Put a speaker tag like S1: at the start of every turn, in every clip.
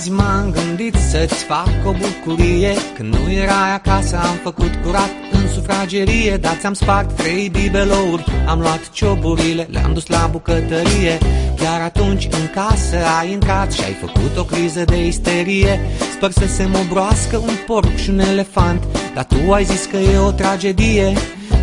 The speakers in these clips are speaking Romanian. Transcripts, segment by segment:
S1: Azi m-am gândit să-ți fac o bucurie. Când nu erai acasă am făcut curat în sufragerie Dar ți-am spart trei bibelouri Am luat cioburile, le-am dus la bucătărie. Chiar atunci în casă ai intrat Și ai făcut o criză de isterie. Sper să se mobroască un porc și un elefant Dar tu ai zis că e o tragedie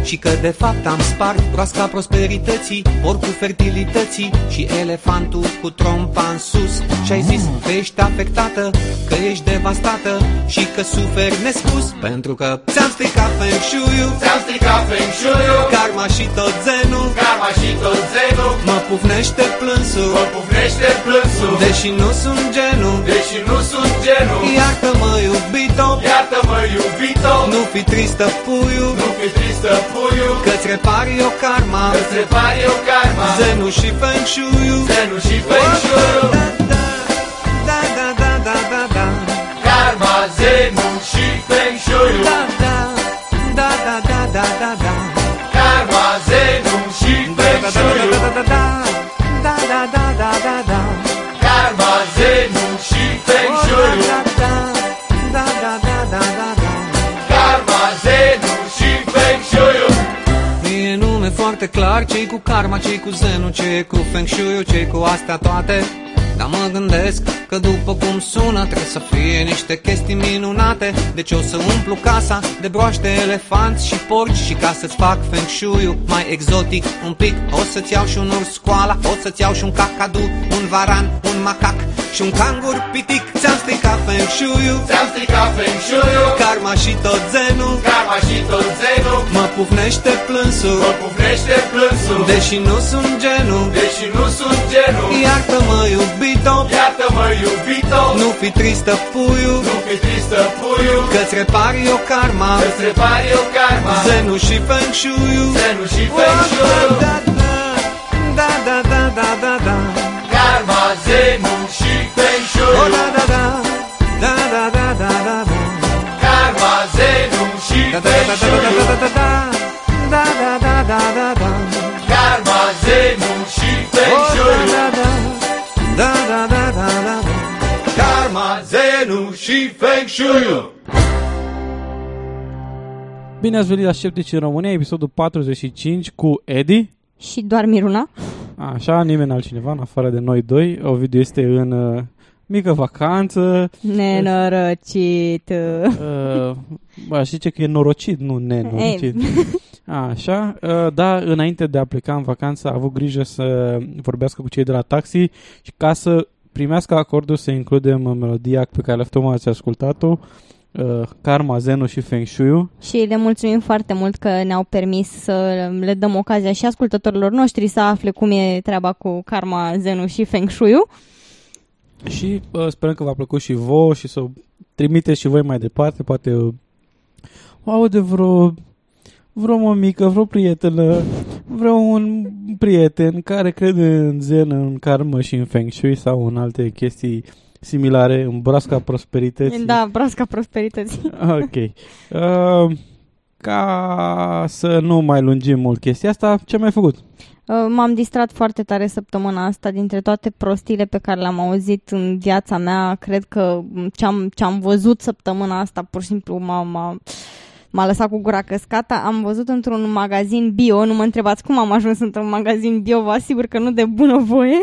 S1: și că de fapt am spart broasca prosperității, porcul fertilității și elefantul cu trompa în sus. Și ai zis că ești afectată, că ești devastată și că suferi nespus. Pentru că ți-am stricat feng shui
S2: Ți-am stricat feng shui
S1: karma și tot zenul,
S2: Karma și tot zenul.
S1: Mă pufnește plânsul,
S2: Mă pufnește plânsul.
S1: Deși nu sunt genul.
S2: Deși nu sunt genul.
S1: Iartă-mă, iubito,
S2: Iartă-mă iubito.
S1: Nu fi tristă, puiu,
S2: Nu fi tristă puiu
S1: că-ți repari o karma,
S2: Îți repari eu karma
S1: zenul și feng shui
S2: Zenul și feng shui
S1: Da, da, da, da, da, da, da.
S2: Karma, zenul și feng shui
S1: Da, da, da, da, da, da, da, da.
S2: Karma, zenul și feng
S1: Da, da,
S2: shui
S1: da, da, da, da, da, da, da, da, da.
S2: Karma, zenul
S1: foarte clar ce cu karma, ce cu zenul, ce cu feng shui ce cu astea toate dar mă gândesc că după cum sună Trebuie să fie niște chestii minunate. Deci o să umplu casa de broaște elefanți și porci Și ca să-ți fac feng shui mai exotic un pic. O să-ți iau și un urs scoala O să-ți iau și un cacadu, un varan, un macac Și un cangur pitic. Ți-am stricat feng shui
S2: Ți-am stricat feng shui
S1: Karma și tot zenul
S2: Karma și tot zenul.
S1: Mă pufnește plânsul
S2: Mă pufnește plânsul.
S1: Deși nu sunt genul.
S2: Deși nu sunt genul.
S1: Iartă-mă iubito
S2: Iartă-mă iubito
S1: Nu fi tristă puiu
S2: Nu fi tristă puiu
S1: Că-ți repari o karma
S2: Îți repari eu karma
S1: Zenul și feng shui
S2: Zenul și feng shui
S1: Da, da, da, da, da, da, da, da
S2: Karma, zenul și feng shui
S1: Oh, da, da, da Da, da, da, da, da, da
S2: Karma, zenul și
S1: Da, da,
S2: feng
S1: da, da,
S2: shui și feng shui
S3: Bine ați venit la Sceptici în România, episodul 45 cu Edi.
S4: Și doar Miruna?
S3: Așa, nimeni altcineva, în afară de noi doi. Ovidiu este în uh, mică vacanță.
S4: Nenorocit.
S3: Uh, bă, știi ce că e norocit, nu nenorocit. Așa, uh, da, înainte de a pleca în vacanță a avut grijă să vorbească cu cei de la taxi și ca să primească acordul să includem melodia pe care tocmai ați ascultat-o, uh, Karma, Zeno și Feng Shui.
S4: Și le mulțumim foarte mult că ne-au permis să le dăm ocazia și ascultătorilor noștri să afle cum e treaba cu karma, zenu și feng shui
S3: Și uh, sperăm că v-a plăcut și vouă și să o trimiteți și voi mai departe, poate uh, aude vreo vreo mămică, vreo prietenă, vreo un prieten care crede în zen, în karmă și în feng shui sau în alte chestii similare, în broasca prosperității.
S4: Da, brasca prosperității.
S3: Ok. Uh, ca să nu mai lungim mult chestia asta, ce mai făcut?
S4: Uh, M-am distrat foarte tare săptămâna asta dintre toate prostiile pe care le-am auzit în viața mea. Cred că ce-am, ce-am văzut săptămâna asta pur și simplu m-a, m-a, m-a lăsat cu gura căscată. Am văzut într-un magazin bio, nu mă întrebați cum am ajuns într-un magazin bio, vă asigur că nu de bună voie.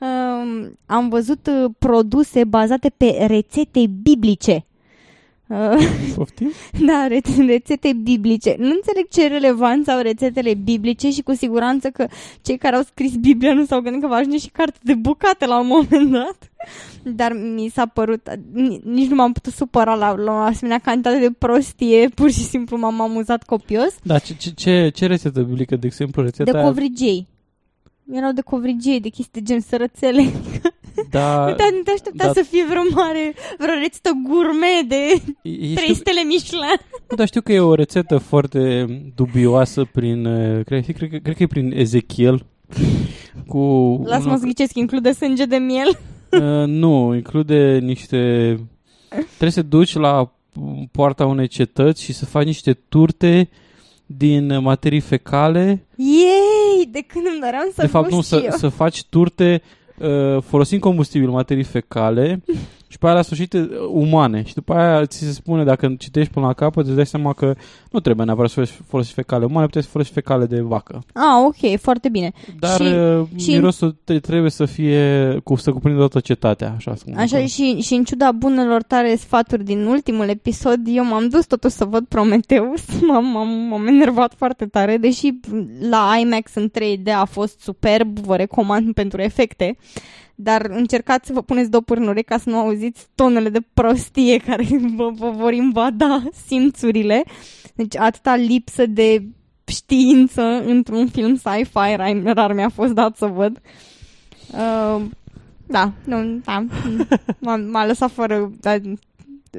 S4: Uh, am văzut uh, produse bazate pe rețete biblice. Uh,
S3: Poftim?
S4: da, reț- rețete biblice. Nu înțeleg ce relevanță au rețetele biblice și cu siguranță că cei care au scris Biblia nu s-au gândit că va ajunge și carte de bucate la un moment dat. Dar mi s-a părut, ni- nici nu m-am putut supăra la, la o asemenea cantitate de prostie, pur și simplu m-am amuzat copios.
S3: Da, ce, ce, ce, ce rețetă biblică, de exemplu, rețeta
S4: De
S3: aia-
S4: covrigei. Erau de covrigei, de chestii de gen sărățele.
S3: Da,
S4: Nu te, nu te aștepta
S3: da.
S4: să fie vreo mare, vreo rețetă gourmet de
S3: e-
S4: trei
S3: știu,
S4: stele Michelin.
S3: nu, dar știu că e o rețetă foarte dubioasă prin, uh, cred, cred, cred, cred că e prin Ezechiel, cu...
S4: Lasă-mă să ghicesc, include sânge de miel.
S3: Uh, nu, include niște... Trebuie să te duci la poarta unei cetăți și să faci niște turte din materii fecale.
S4: Ei, de când îmi doream să
S3: de fapt, nu,
S4: gust
S3: să,
S4: și eu.
S3: să faci turte uh, folosind combustibil, materii fecale și pe aia la sfârșit uh, umane. Și după aia ți se spune, dacă citești până la capăt, îți dai seama că nu trebuie neapărat să folosi- folosi fecale umane, puteți să folosi fecale de vacă.
S4: Ah, ok, foarte bine.
S3: Dar
S4: Și-
S3: uh,
S4: și-
S3: mirosul te- trebuie să fie, cu, să cuprindă toată cetatea, așa cum
S4: Așa și, și în ciuda bunelor tare sfaturi din ultimul episod, eu m-am dus totuși să văd Prometheus. M-am, m-am, m-am enervat foarte tare, deși la IMAX în 3D a fost superb, vă recomand pentru efecte. Dar încercați să vă puneți dopuri în urechi ca să nu auziți tonele de prostie care vă, vă vor invada simțurile. Deci atâta lipsă de știință într-un film sci-fi rar, rar mi-a fost dat să văd. Uh, da, nu, da. M-a, m-a lăsat fără... Da,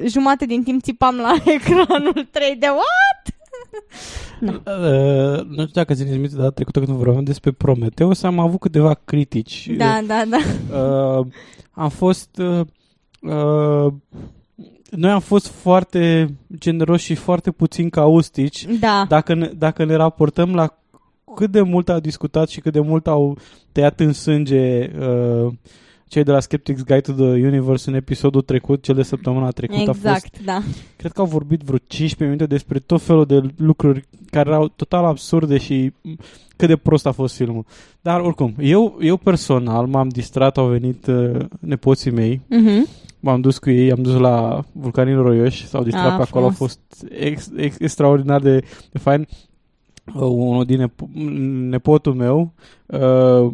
S4: jumate din timp țipam la ecranul 3 de what?
S3: Uh, nu știu dacă țineți minte data trecută când vorbeam despre Prometheus, am avut câteva critici.
S4: Da, da, da.
S3: Uh, am fost... Uh, uh, noi am fost foarte generoși și foarte puțin caustici
S4: Da,
S3: dacă ne, dacă ne raportăm la cât de mult au discutat și cât de mult au tăiat în sânge uh, cei de la Skeptics Guide to the Universe în episodul trecut, cel de săptămâna trecută. A fost,
S4: exact, da.
S3: cred că au vorbit vreo 15 minute despre tot felul de lucruri care erau total absurde și m, cât de prost a fost filmul. Dar oricum, eu, eu personal m-am distrat, au venit uh, nepoții mei,
S4: Mhm.
S3: m-am dus cu ei, am dus la Vulcanin Roioși, s-au distrat
S4: Ah,
S3: pe acolo, a
S4: frumos.
S3: fost ex, ex, extraordinar de, de fain. Uh, unul din nepo- nepotul meu uh,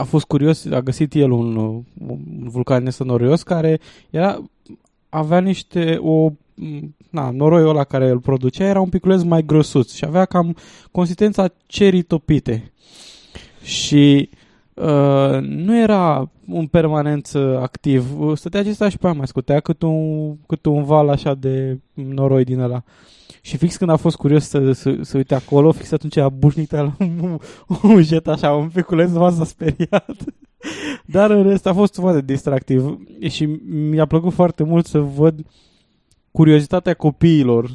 S3: a fost curios, a găsit el un, uh, un vulcan ăsta noroios care era, avea niște, o, m, na, noroiul ăla care îl producea era un piculeț mai grăsuț și avea cam consistența cerii topite. Și uh, nu era în permanență activ. Stătea acesta și pe aia mai scotea cât un, cât un val așa de noroi din ăla. Și fix când a fost curios să, să, să uite acolo, fix atunci a bușnit la un, un jet așa, un piculeț, m s-a speriat. Dar în rest a fost foarte distractiv și mi-a plăcut foarte mult să văd curiozitatea copiilor.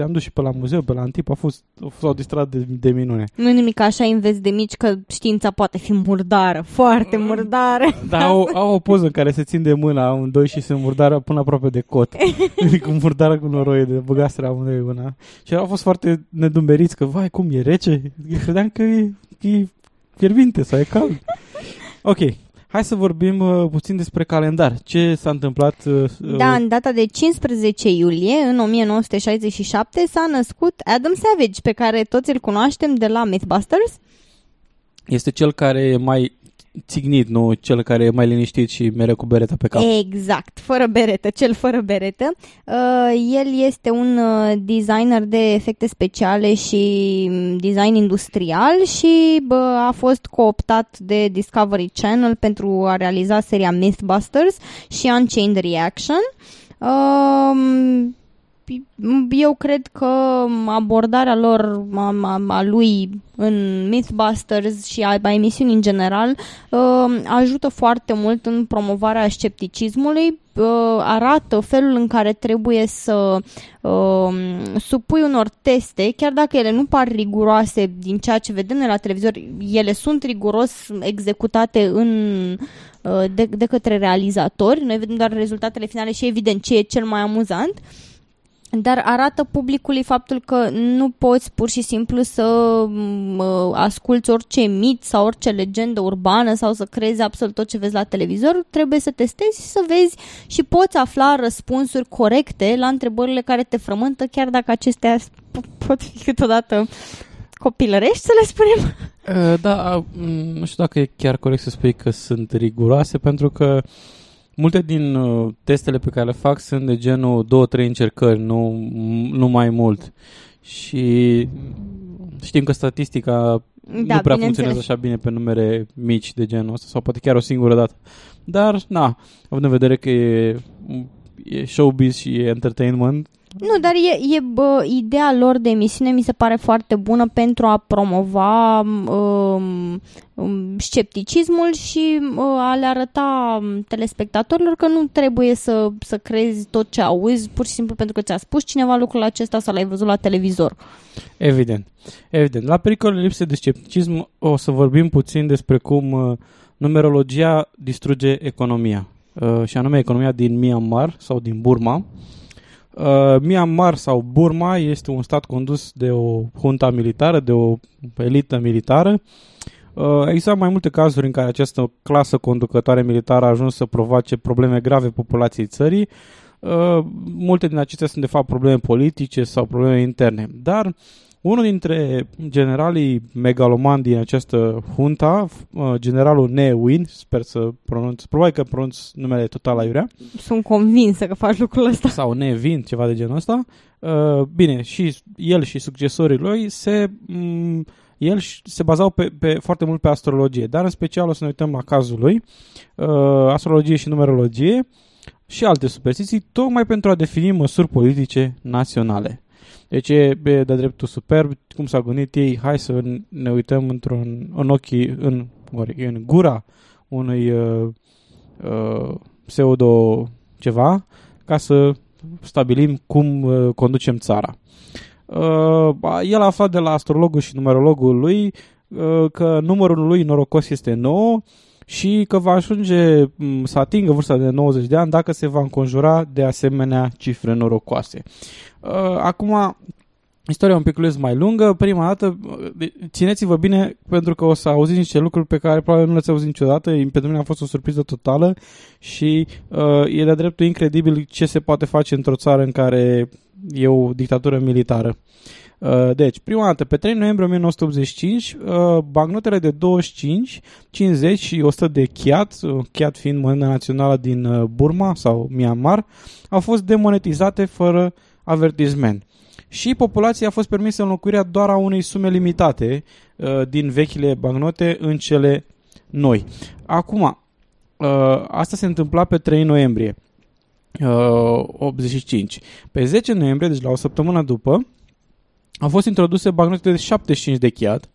S3: Te-am dus și pe la muzeu, pe la Antip, a fost, s-au distrat de, de minune.
S4: Nu e nimic așa înveți de mici că știința poate fi murdară, foarte murdară.
S3: Dar au, au o poză în care se țin de mână amândoi și se murdară până aproape de cot. cu murdară cu noroie de băgaseră amândoi mâna. Și au fost foarte nedumeriți că, vai, cum e rece? Eu credeam că e, e fierbinte sau e cald. Ok, hai să vorbim uh, puțin despre calendar. Ce s-a întâmplat? Uh,
S4: Da, în data de 15 iulie, în 1967, s-a născut Adam Savage, pe care toți îl cunoaștem de la Mythbusters.
S3: Este cel care e mai țignit, nu cel care e mai liniștit și mereu cu bereta pe cap.
S4: Exact, fără beretă, cel fără beretă. Uh, el este un uh, designer de efecte speciale și mm, design industrial și bă, a fost cooptat de Discovery Channel pentru a realiza seria Mythbusters și Unchained Reaction. Um, eu cred că abordarea lor, a, a, a lui în Mythbusters și a, a emisiunii în general uh, ajută foarte mult în promovarea scepticismului, uh, arată felul în care trebuie să uh, supui unor teste, chiar dacă ele nu par riguroase din ceea ce vedem noi la televizor, ele sunt riguros executate în uh, de, de către realizatori. Noi vedem doar rezultatele finale și evident ce e cel mai amuzant. Dar arată publicului faptul că nu poți pur și simplu să uh, asculți orice mit sau orice legendă urbană sau să crezi absolut tot ce vezi la televizor. Trebuie să testezi și să vezi și poți afla răspunsuri corecte la întrebările care te frământă, chiar dacă acestea pot fi câteodată copilărești, să le spunem.
S3: Uh, da, nu știu dacă e chiar corect să spui că sunt riguroase, pentru că multe din uh, testele pe care le fac sunt de genul două, trei încercări, nu, nu mai mult. Și știm că statistica da, nu prea funcționează așa bine pe numere mici de genul ăsta, sau poate chiar o singură dată. Dar, na, având în vedere că e, e showbiz și e entertainment,
S4: nu, dar e, e bă, ideea lor de emisiune mi se pare foarte bună pentru a promova um, um, scepticismul și uh, a le arăta um, telespectatorilor că nu trebuie să, să crezi tot ce auzi pur și simplu pentru că ți-a spus cineva lucrul acesta sau l-ai văzut la televizor.
S3: Evident. Evident. La pericolul lipsă de scepticism o să vorbim puțin despre cum uh, numerologia distruge economia. Uh, și anume economia din Myanmar sau din Burma. Uh, Uh, Myanmar sau Burma este un stat condus de o junta militară, de o elită militară. Uh, există mai multe cazuri în care această clasă conducătoare militară a ajuns să provoace probleme grave populației țării. Uh, multe din acestea sunt de fapt probleme politice sau probleme interne. Dar uh, unul dintre generalii megalomani din această junta, uh, generalul Ne Win, sper să pronunț, probabil că pronunț numele total la iurea.
S4: Sunt convinsă că faci lucrul ăsta.
S3: Sau Ne Win, ceva de genul ăsta. Uh, bine, și el și succesorii lui se... Mm, el se bazau pe, pe, foarte mult pe astrologie, dar în special o să ne uităm la cazul lui, uh, astrologie și numerologie și alte superstiții, tocmai pentru a defini măsuri politice naționale. Deci e de dreptul superb, cum s-a gândit ei, hai să ne uităm într-un, în ochii, în, ori, în gura unui uh, uh, pseudo ceva, ca să stabilim cum uh, conducem țara. Uh, el a aflat de la astrologul și numerologul lui uh, că numărul lui norocos este 9 și că va ajunge să atingă vârsta de 90 de ani dacă se va înconjura de asemenea cifre norocoase. Uh, acum, istoria un pic mai lungă. Prima dată, uh, țineți-vă bine pentru că o să auziți niște lucruri pe care probabil nu le-ați auzit niciodată. Pentru mine a fost o surpriză totală și uh, e de dreptul incredibil ce se poate face într-o țară în care e o dictatură militară. Uh, deci, prima dată, pe 3 noiembrie 1985, uh, bancnotele de 25, 50 și 100 de chiat, uh, chiat fiind moneda națională din Burma sau Myanmar, au fost demonetizate fără avertisment. Și populația a fost permisă înlocuirea doar a unei sume limitate din vechile bancnote în cele noi. Acum, asta se întâmpla pe 3 noiembrie. 85. Pe 10 noiembrie, deci la o săptămână după, au fost introduse bagnote de 75 de chiat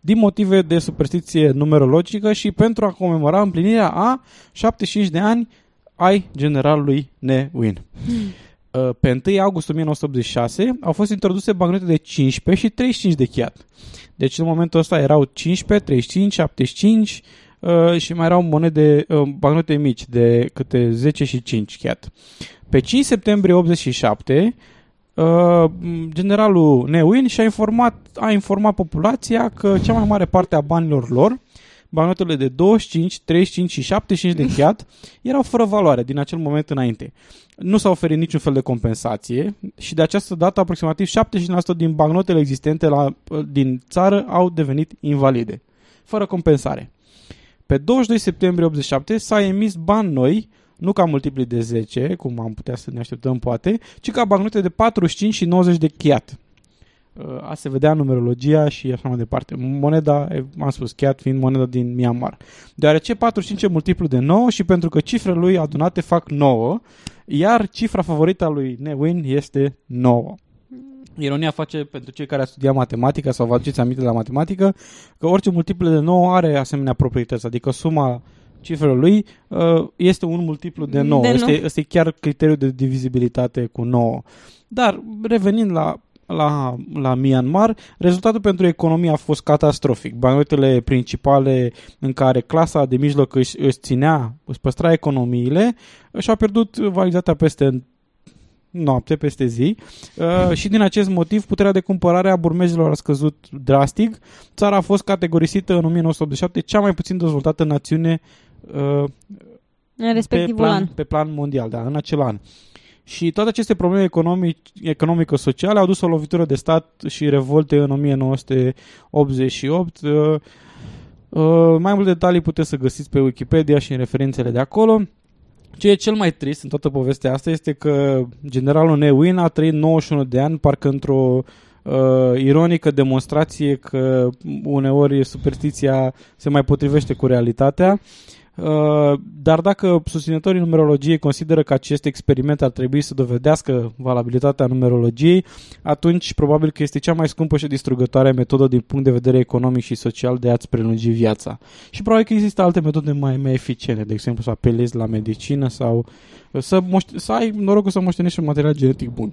S3: din motive de superstiție numerologică și pentru a comemora împlinirea a 75 de ani ai generalului Win. Hmm. Pe 1 august 1986 au fost introduse bagnote de 15 și 35 de chiat. Deci în momentul ăsta erau 15, 35, 75 uh, și mai erau monede, uh, bagnote mici de câte 10 și 5 chiat. Pe 5 septembrie 87 Uh, generalul Neuin și a informat, a informat populația că cea mai mare parte a banilor lor, banotele de 25, 35 și 75 de chiat, erau fără valoare din acel moment înainte. Nu s-a oferit niciun fel de compensație și de această dată aproximativ 70% din bancnotele existente la, din țară au devenit invalide, fără compensare. Pe 22 septembrie 87 s-a emis bani noi nu ca multipli de 10, cum am putea să ne așteptăm poate, ci ca bagnote de 45 și 90 de chiat. Uh, a se vedea numerologia și așa mai departe. Moneda, am spus, chiat fiind moneda din Myanmar. Deoarece 45 e multiplu de 9 și pentru că cifrele lui adunate fac 9, iar cifra favorită a lui Newin este 9. Ironia face pentru cei care au studiat matematică sau vă aduceți aminte la matematică că orice multiplu de 9 are asemenea proprietăți, adică suma cifrele lui uh, este un multiplu de 9. De este, este chiar criteriul de divizibilitate cu 9. Dar revenind la la, la Myanmar, rezultatul pentru economie a fost catastrofic. Banotele principale în care clasa de mijloc își, își ținea, își păstra economiile, și-au pierdut validitatea peste noapte peste zi uh, și din acest motiv puterea de cumpărare a burmezilor a scăzut drastic. Țara a fost categorisită în 1987 cea mai puțin dezvoltată națiune uh,
S4: În respectivul
S3: pe plan,
S4: an.
S3: pe plan mondial, da, în acel an. Și toate aceste probleme economic, economico-sociale au dus o lovitură de stat și revolte în 1988. Uh, uh, mai multe detalii puteți să găsiți pe Wikipedia și în referințele de acolo. Ce e cel mai trist în toată povestea asta este că generalul Ne Win a trăit 91 de ani, parcă într-o uh, ironică demonstrație că uneori superstiția se mai potrivește cu realitatea. Uh, dar dacă susținătorii numerologiei consideră că acest experiment ar trebui să dovedească valabilitatea numerologiei, atunci probabil că este cea mai scumpă și distrugătoare metodă din punct de vedere economic și social de a-ți prelungi viața. Și probabil că există alte metode mai, mai eficiente, de exemplu să apelezi la medicină sau să, moște- să ai norocul să moștenești un material genetic bun.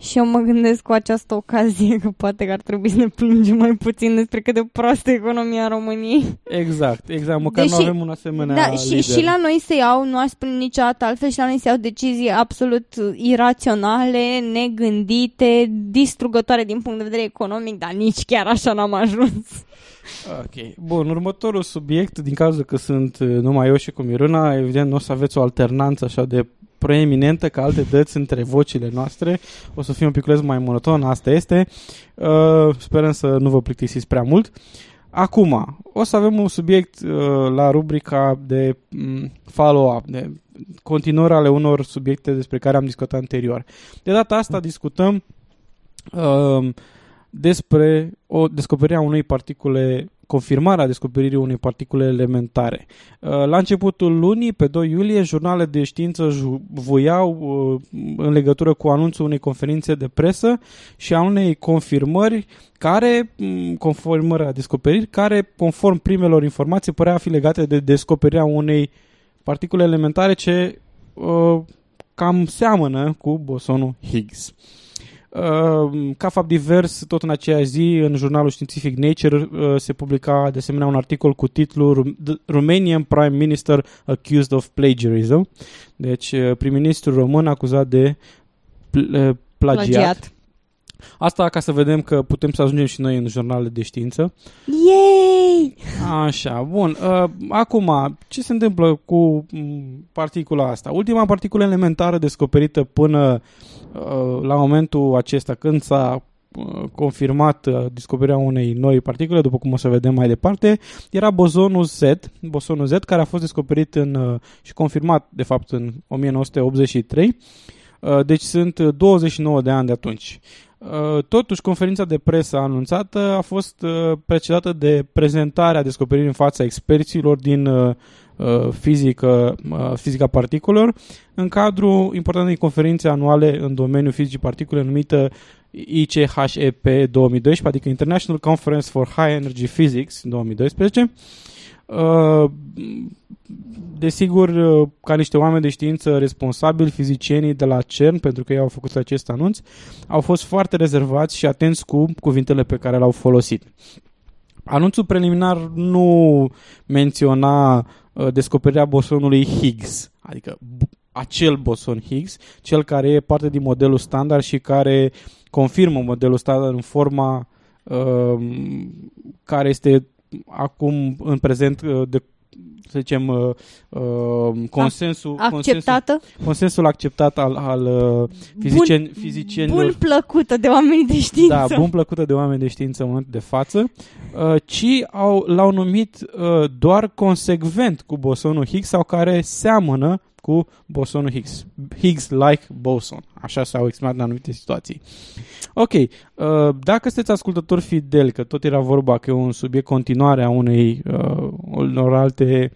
S4: Și eu mă gândesc cu această ocazie că poate că ar trebui să ne plângem mai puțin despre cât de proastă e economia României.
S3: Exact, exact, măcar
S4: Deși-
S3: nu avem un asemenea
S4: Da, și,
S3: lider.
S4: și la noi se iau, nu aș spune niciodată altfel, și la noi se iau decizii absolut iraționale, negândite, distrugătoare din punct de vedere economic, dar nici chiar așa n-am ajuns.
S3: Ok. Bun, următorul subiect, din cauza că sunt uh, numai eu și cu Miruna, evident nu o să aveți o alternanță așa de preeminentă ca alte dăți între vocile noastre. O să fie un piculeț mai monoton, asta este. Uh, sperăm să nu vă plictisiți prea mult. Acum, o să avem un subiect uh, la rubrica de mm, follow-up, de continuare ale unor subiecte despre care am discutat anterior. De data asta discutăm uh, despre o descoperire a unei particule, confirmarea descoperirii unei particule elementare. Uh, La începutul lunii, pe 2 iulie, jurnale de știință ju- voiau uh, în legătură cu anunțul unei conferințe de presă și a unei confirmări care, m, confirmarea descoperiri, care, conform primelor informații, părea a fi legate de descoperirea unei particule elementare ce uh, cam seamănă cu bosonul Higgs. Uh, ca fapt divers, tot în aceeași zi, în jurnalul științific Nature uh, se publica de asemenea un articol cu titlul "Ru- The Romanian Prime Minister Accused of Plagiarism. Deci, uh, prim-ministrul român acuzat de pl- uh, plagiat.
S4: Plagiat.
S3: Asta ca să vedem că putem să ajungem și noi în jurnale de știință.
S4: Yay!
S3: Așa, bun. Uh, acum, ce se întâmplă cu m, particula asta? Ultima particulă elementară descoperită până uh, la momentul acesta, când s-a uh, confirmat uh, descoperirea unei noi particule, după cum o să vedem mai departe, era bozonul Z, bosonul Z, care a fost descoperit în, uh, și confirmat, de fapt, în 1983. Uh, Deci sunt uh, 29 de ani de atunci. Uh, Totuși, conferința de presă anunțată a fost uh, precedată de prezentarea descoperirii în fața experților din uh, uh, fizică, uh, fizica particulelor în cadrul importantei conferințe anuale în domeniul fizicii particule numită ICHEP 2012, adică International Conference for High Energy Physics 2012. Uh, Desigur, uh, ca niște oameni de știință responsabili, fizicienii de la CERN, pentru că ei au făcut acest anunț, au fost foarte rezervați și atenți cu cuvintele pe care le-au folosit. Anunțul preliminar nu menționa uh, descoperirea bosonului Higgs, adică b- acel boson Higgs, cel care e parte din modelul standard și care confirmă modelul standard în forma uh, care este acum în prezent uh, de să zicem uh, uh, consensul, consensul,
S4: Acceptată?
S3: consensul acceptat al, al uh, fizicien, fizicienilor
S4: Bun plăcută de oamenii de știință.
S3: da, bun plăcută de oameni de știință în momentul de față, uh, ci au, l-au numit uh, doar consecvent cu bosonul Higgs sau care seamănă cu bosonul Higgs. Higgs-like boson. Așa s-au exprimat în anumite situații. Ok, uh, dacă sunteți ascultători fideli, că tot era vorba că e un subiect continuare a unei uh, unor alte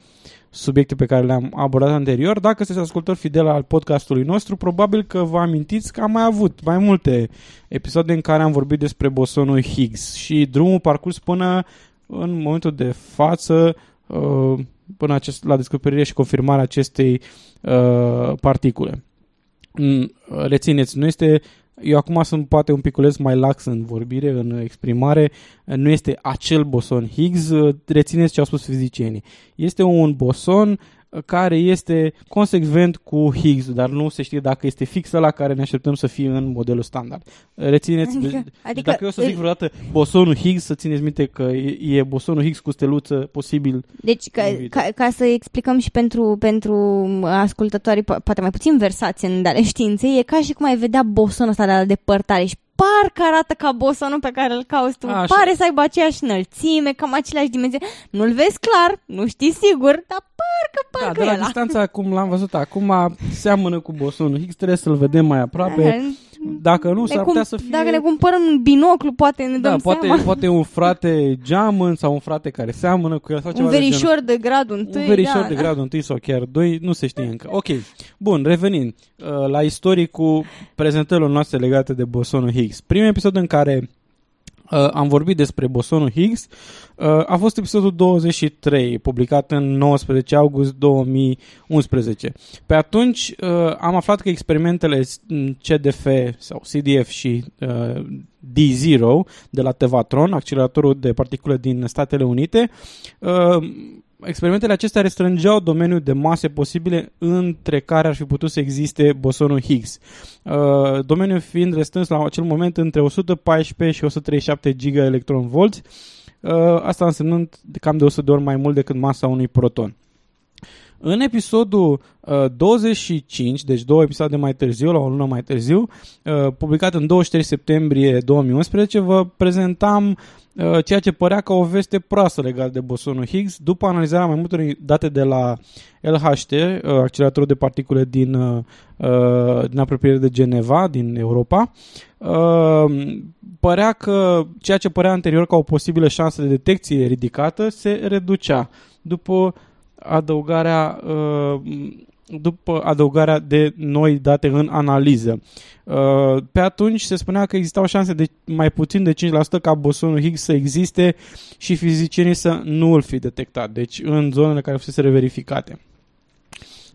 S3: subiecte pe care le-am abordat anterior. Dacă sunteți ascultători fideli al podcastului nostru, probabil că vă amintiți că am mai avut mai multe episoade în care am vorbit despre bosonul Higgs și drumul parcurs până în momentul de față uh, până acest, la descoperire și confirmarea acestei uh, particule. Mm, Rețineți, nu este eu acum sunt poate un piculeț mai lax în vorbire, în exprimare, nu este acel boson Higgs, rețineți ce au spus fizicienii. Este un boson care este consecvent cu Higgs, dar nu se știe dacă este fix la care ne așteptăm să fie în modelul standard. Rețineți,
S4: Adică-
S3: deci,
S4: adică-
S3: dacă eu să zic vreodată bosonul Higgs, să țineți minte că e, e bosonul Higgs cu steluță posibil.
S4: Deci, ca,
S3: În viitor.
S4: ca, ca să explicăm și pentru, pentru ascultătorii po- poate mai puțin versați în ale științei, e ca și cum ai vedea bosonul ăsta de la depărtare și parcă arată ca bosonul pe care îl cauți tu.
S3: Așa.
S4: Pare să aibă aceeași înălțime, cam aceleași dimensiuni. Nu-l vezi clar, nu știi sigur, dar parcă,
S3: Da,
S4: parcă
S3: de la
S4: e ăla.
S3: distanța, cum l-am văzut acum, seamănă cu bosonul Higgs, trebuie să-l vedem mai aproape.
S4: Aha.
S3: Dacă nu,
S4: Ne
S3: s-ar
S4: cum-
S3: putea să fie...
S4: Dacă ne cumpărăm un binoclu, poate ne
S3: da,
S4: dăm
S3: poate,
S4: seama.
S3: poate un frate geamăn sau un frate care seamănă cu el sau ceva
S4: Un
S3: de genul.
S4: verișor de gradul întâi.
S3: Un verișor
S4: da,
S3: de
S4: da.
S3: gradul 1 sau chiar 2, nu se știe încă. Ok, bun, revenind uh, la istoricul prezentărilor noastre legate de bosonul Higgs. Primul episod în care uh, am vorbit despre bosonul Higgs uh, a fost episodul 23, publicat în 19 august 2011. Pe atunci uh, am aflat că experimentele mm, CDF sau CDF și uh, D0 de la Tevatron, acceleratorul de particule din Statele Unite, uh, experimentele acestea restrângeau domeniul de mase posibile între care ar fi putut să existe bosonul Higgs. Uh, domeniul fiind restrâns la acel moment între 114 și 137 gigaelectronvolți, uh, asta însemnând cam de 100 de ori mai mult decât masa unui proton. În episodul uh, 25, deci două episoade mai târziu, la o lună mai târziu, uh, publicat în 23 septembrie 2011, vă prezentam uh, ceea ce părea ca o veste proastă legat de bosonul Higgs, după analizarea mai multor date de la LHT, uh, acceleratorul de particule din, uh, uh, din apropiere de Geneva, din Europa, uh, părea că ceea ce părea anterior ca o posibilă șansă de detecție ridicată se reducea. După adăugarea uh, după adăugarea de noi date în analiză. Uh, Pe atunci se spunea că existau șanse de mai puțin de 5% ca bosonul Higgs să existe și fizicienii să nu îl fi detectat, deci în zonele care fusese verificate.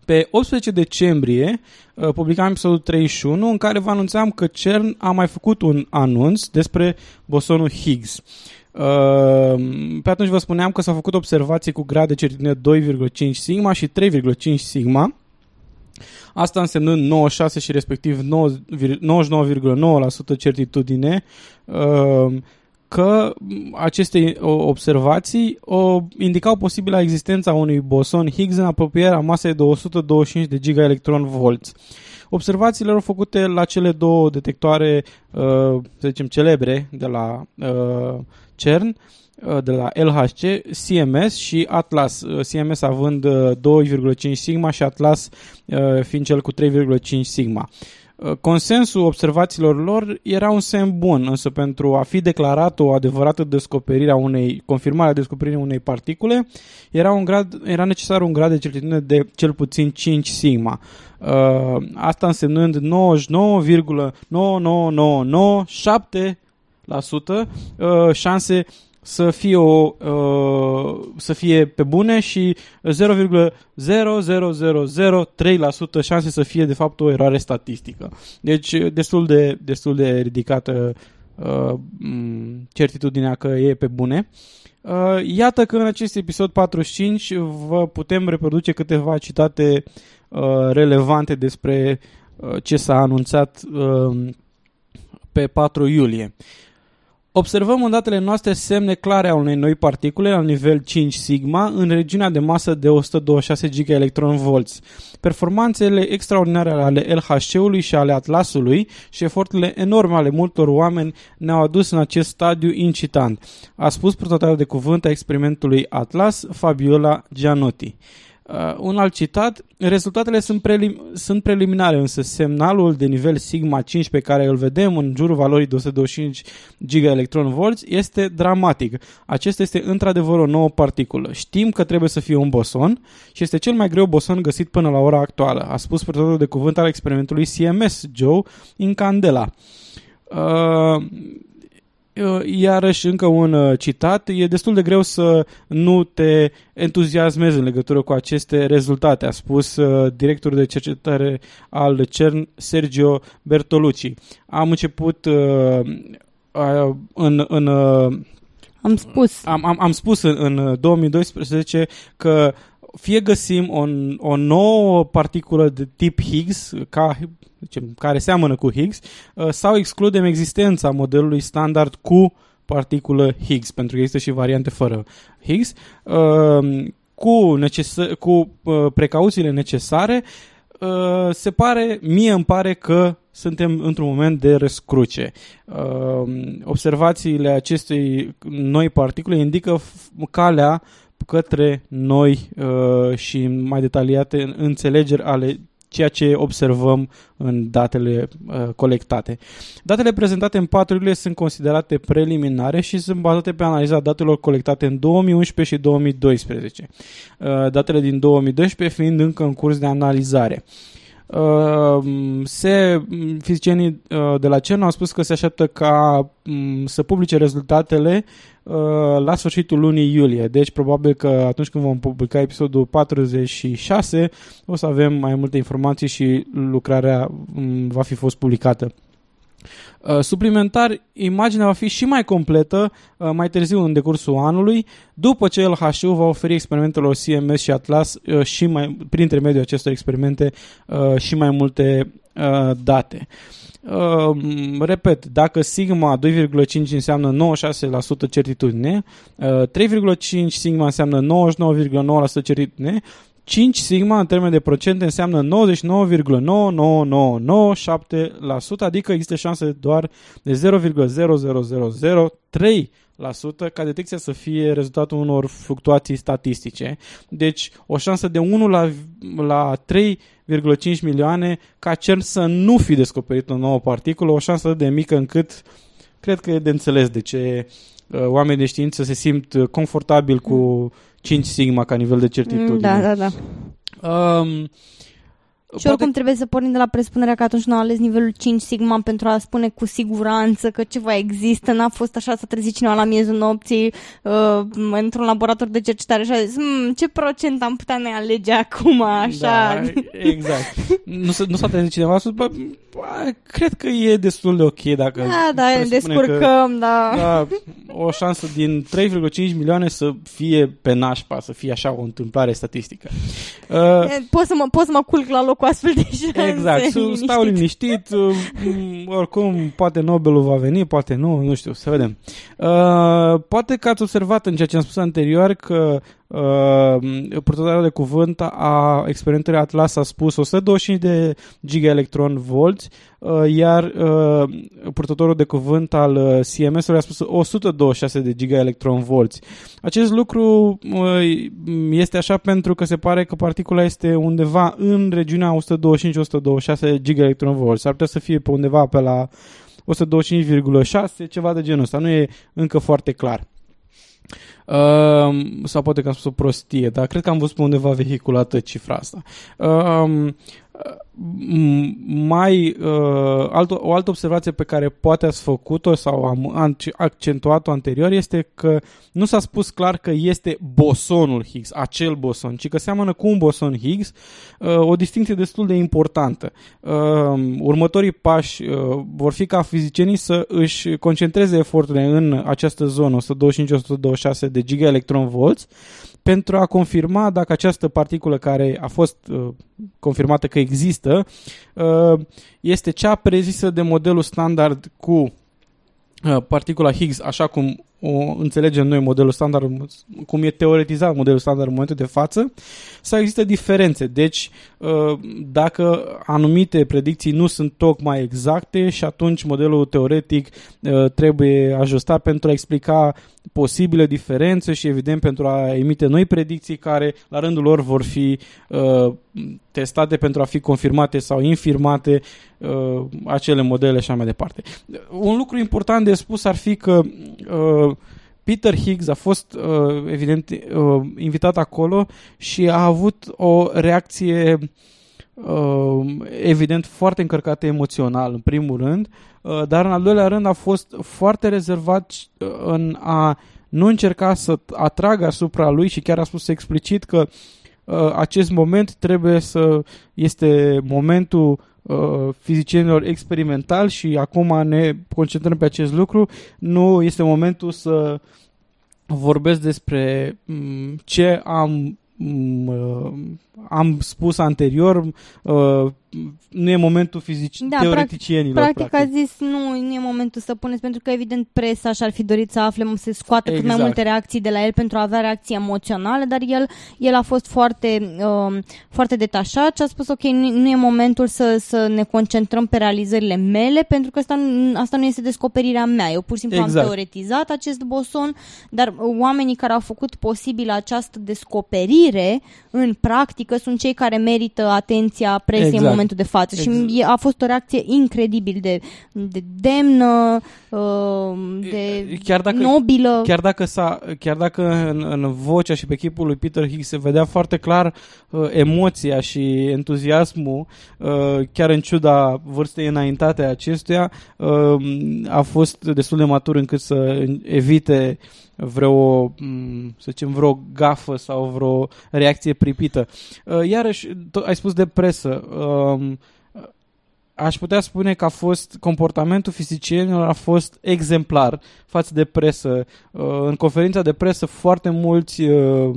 S3: Pe 18 decembrie uh, publicam episodul 31 în care vă anunțam că CERN a mai făcut un anunț despre bosonul Higgs. Uh, Pe atunci vă spuneam că s-au făcut observații cu grade de certitudine 2,5 sigma și 3,5 sigma. Asta însemnând 96 și respectiv 99,9% certitudine uh, că aceste o, observații o, indicau posibila existența unui boson Higgs în apropierea masei de 125 de gigaelectron-volți. Observațiile erau făcute la cele două detectoare, uh, să zicem, celebre de la uh, CERN, uh, de la LHC, CMS și Atlas. Uh, CMS având uh, 2,5 sigma și Atlas uh, fiind cel cu 3,5 sigma. Uh, Consensul observațiilor lor era un semn bun, însă pentru a fi declarat o adevărată descoperire a unei, confirmarea descoperirii unei particule, era, un grad, era necesar un grad de certitudine de cel puțin 5 sigma. Uh, asta însemnând 99,99997% uh, șanse să fie, o, uh, să fie pe bune și 0,00003% șanse să fie de fapt o eroare statistică. Deci destul de, destul de ridicată uh, m, certitudinea că e pe bune. Uh, iată că în acest episod 45 vă putem reproduce câteva citate uh, relevante despre uh, ce s-a anunțat uh, pe 4 iulie. Observăm în datele noastre semne clare a unei noi particule la nivel 5 sigma în regiunea de masă de 126 gigaelectronvolți. Performanțele extraordinare ale LHC-ului și ale Atlasului și eforturile enorme ale multor oameni ne-au adus în acest stadiu incitant, a spus purtătoarea de cuvânt a experimentului Atlas, Fabiola Gianotti. Uh, un alt citat, rezultatele sunt, prelim- sunt preliminare, însă semnalul de nivel sigma 5 pe care îl vedem în jurul valorii de 125 gigaelectronvolți este dramatic. Acesta este într-adevăr o nouă particulă. Știm că trebuie să fie un boson și este cel mai greu boson găsit până la ora actuală, a spus purtătorul de cuvânt al experimentului CMS, Joe Incandela. Uh, Iarăși încă un uh, citat, e destul de greu să nu te entuziasmezi în legătură cu aceste rezultate, a spus uh, directorul de cercetare al CERN, Sergio Bertolucci. Am început uh, uh, în, în uh,
S4: Am spus.
S3: am, am, am spus în, în 2012 că fie găsim o, o nouă particulă de tip Higgs, ca, zicem, care seamănă cu Higgs, uh, sau excludem existența modelului standard cu particulă Higgs, pentru că există și variante fără Higgs, uh, cu, neces- cu uh, precauțiile necesare, uh, se pare, mie îmi pare că suntem într-un moment de răscruce. Uh, observațiile acestei noi particule indică f- calea către noi uh, și mai detaliate înțelegeri ale ceea ce observăm în datele uh, colectate. Datele prezentate în paturile sunt considerate preliminare și sunt bazate pe analiza datelor colectate în 2011 și 2012. Uh, datele din 2012 fiind încă în curs de analizare. Uh, se, fizicienii uh, de la CERN au spus că se așteaptă ca um, să publice rezultatele uh, la sfârșitul lunii iulie. Deci probabil că atunci când vom publica episodul 46 o să avem mai multe informații și lucrarea um, va fi fost publicată. Uh, suplimentar, imaginea va fi și mai completă uh, mai târziu în decursul anului, după ce LHU va oferi experimentelor CMS și Atlas uh, și mai, prin intermediul acestor experimente uh, și mai multe uh, date. Uh, repet, dacă sigma 2,5 înseamnă 96% certitudine, uh, 3,5 sigma înseamnă 99,9% certitudine, 5 sigma în termen de procente înseamnă 99,99997%, adică există șanse doar de 0,00003% ca detecția să fie rezultatul unor fluctuații statistice. Deci o șansă de 1 la, la 3,5 milioane ca CERN să nu fi descoperit o nouă particulă, o șansă de mică încât cred că e de înțeles de ce uh, oamenii de știință se simt confortabil cu 5 sigma ca nivel de certitudine.
S4: Da, da, da.
S3: Um,
S4: Și oricum trebuie să pornim de la presupunerea că atunci nu a ales nivelul 5 sigma pentru a spune cu siguranță că ceva există, n-a fost așa să trezi cineva la miezul nopții uh, într-un laborator de cercetare și a zis hm, ce procent am putea ne alege acum așa.
S3: Da, exact. nu, s- nu s-a trezit cineva a spus, bă, bă, cred că e destul de ok dacă
S4: Da, da, ne
S3: presupune că-
S4: descurcăm, da.
S3: da, o șansă din 3,5 milioane să fie pe nașpa, să fie așa o întâmplare statistică. Uh,
S4: E, Pot să, mă, pot să mă culc la loc cu astfel de șanse.
S3: Exact, Su-
S4: liniștit.
S3: stau liniștit, uh, m, oricum poate Nobelul va veni, poate nu, nu știu, să vedem. Uh, poate că ați observat în ceea ce am spus anterior că uh, purtătorul de cuvânt a experimentării Atlas a spus 125 de gigaelectron volți, uh, iar uh, purtătorul de cuvânt al uh, CMS-ului a spus 126 de gigaelectron volți. Acest lucru uh, este așa pentru că se pare că particula este undeva în regiunea 125-126 gigaelectron volți. Ar putea să fie pe undeva pe la 125,6, ceva de genul ăsta. Nu e încă foarte clar. Uh, sau poate că am spus o prostie, dar cred că am văzut pe undeva vehiculată cifra asta. Uh, m- mai uh, altă, o altă observație pe care poate ați făcut-o sau am am accentuat-o anterior este că nu s-a spus clar că este bosonul Higgs, acel boson, ci că seamănă cu un boson Higgs, uh, o distinție destul de importantă. Uh, următorii pași uh, vor fi ca fizicienii să își concentreze eforturile în această zonă 125-126 de gigaelectron volți pentru a confirma dacă această particulă care a fost uh, confirmată că există uh, este cea prezisă de modelul standard cu uh, particula Higgs, așa cum o înțelegem noi modelul standard, cum e teoretizat modelul standard în momentul de față, sau există diferențe. Deci, uh, dacă anumite predicții nu sunt tocmai exacte și atunci modelul teoretic uh, trebuie ajustat pentru a explica posibile diferențe și evident pentru a emite noi predicții care la rândul lor vor fi uh, testate pentru a fi confirmate sau infirmate uh, acele modele și așa mai departe. Un lucru important de spus ar fi că uh, Peter Higgs a fost uh, evident uh, invitat acolo și a avut o reacție uh, evident foarte încărcată emoțional în primul rând, uh, dar în al doilea rând a fost foarte rezervat uh, în a nu încerca să atragă asupra lui și chiar a spus explicit că uh, acest moment trebuie să este momentul uh, fizicienilor experimentali și acum ne concentrăm pe acest lucru. Nu este momentul să vorbesc despre m, ce am m- uh, am spus anterior, uh, nu e momentul fizici
S4: Da,
S3: teoreticienilor.
S4: Practic a zis nu, nu e momentul să puneți, pentru că evident presa și-ar fi dorit să afle, să scoată cât mai
S3: Exact.
S4: multe reacții de la el pentru a avea reacții emoționale, dar el, el a fost foarte, uh, foarte detașat și a spus ok, nu, nu e momentul să, să ne concentrăm pe realizările mele, pentru că asta, nu- asta nu este descoperirea mea. Eu pur și simplu
S3: Exact.
S4: am teoretizat acest boson, dar oamenii care au făcut posibil această descoperire în practică sunt cei care merită atenția presei
S3: Exact.
S4: În momentul de față și
S3: Exact.
S4: e- a fost o reacție incredibil de, de demnă, uh, de
S3: Chiar dacă-
S4: nobilă.
S3: Chiar dacă, s-a, chiar dacă în, în vocea și pe chipul lui Peter Higgs se vedea foarte clar uh, emoția și entuziasmul, uh, chiar în ciuda vârstei înaintate a acestuia, uh, a fost destul de matur încât să evite vreo, m, să zicem, vreo gafă sau vreo reacție pripită. Uh, iarăși, tot, ai spus de presă. Um, aș putea spune că a fost comportamentul fizicienilor a fost exemplar față de presă. Uh, În conferința de presă foarte mulți uh,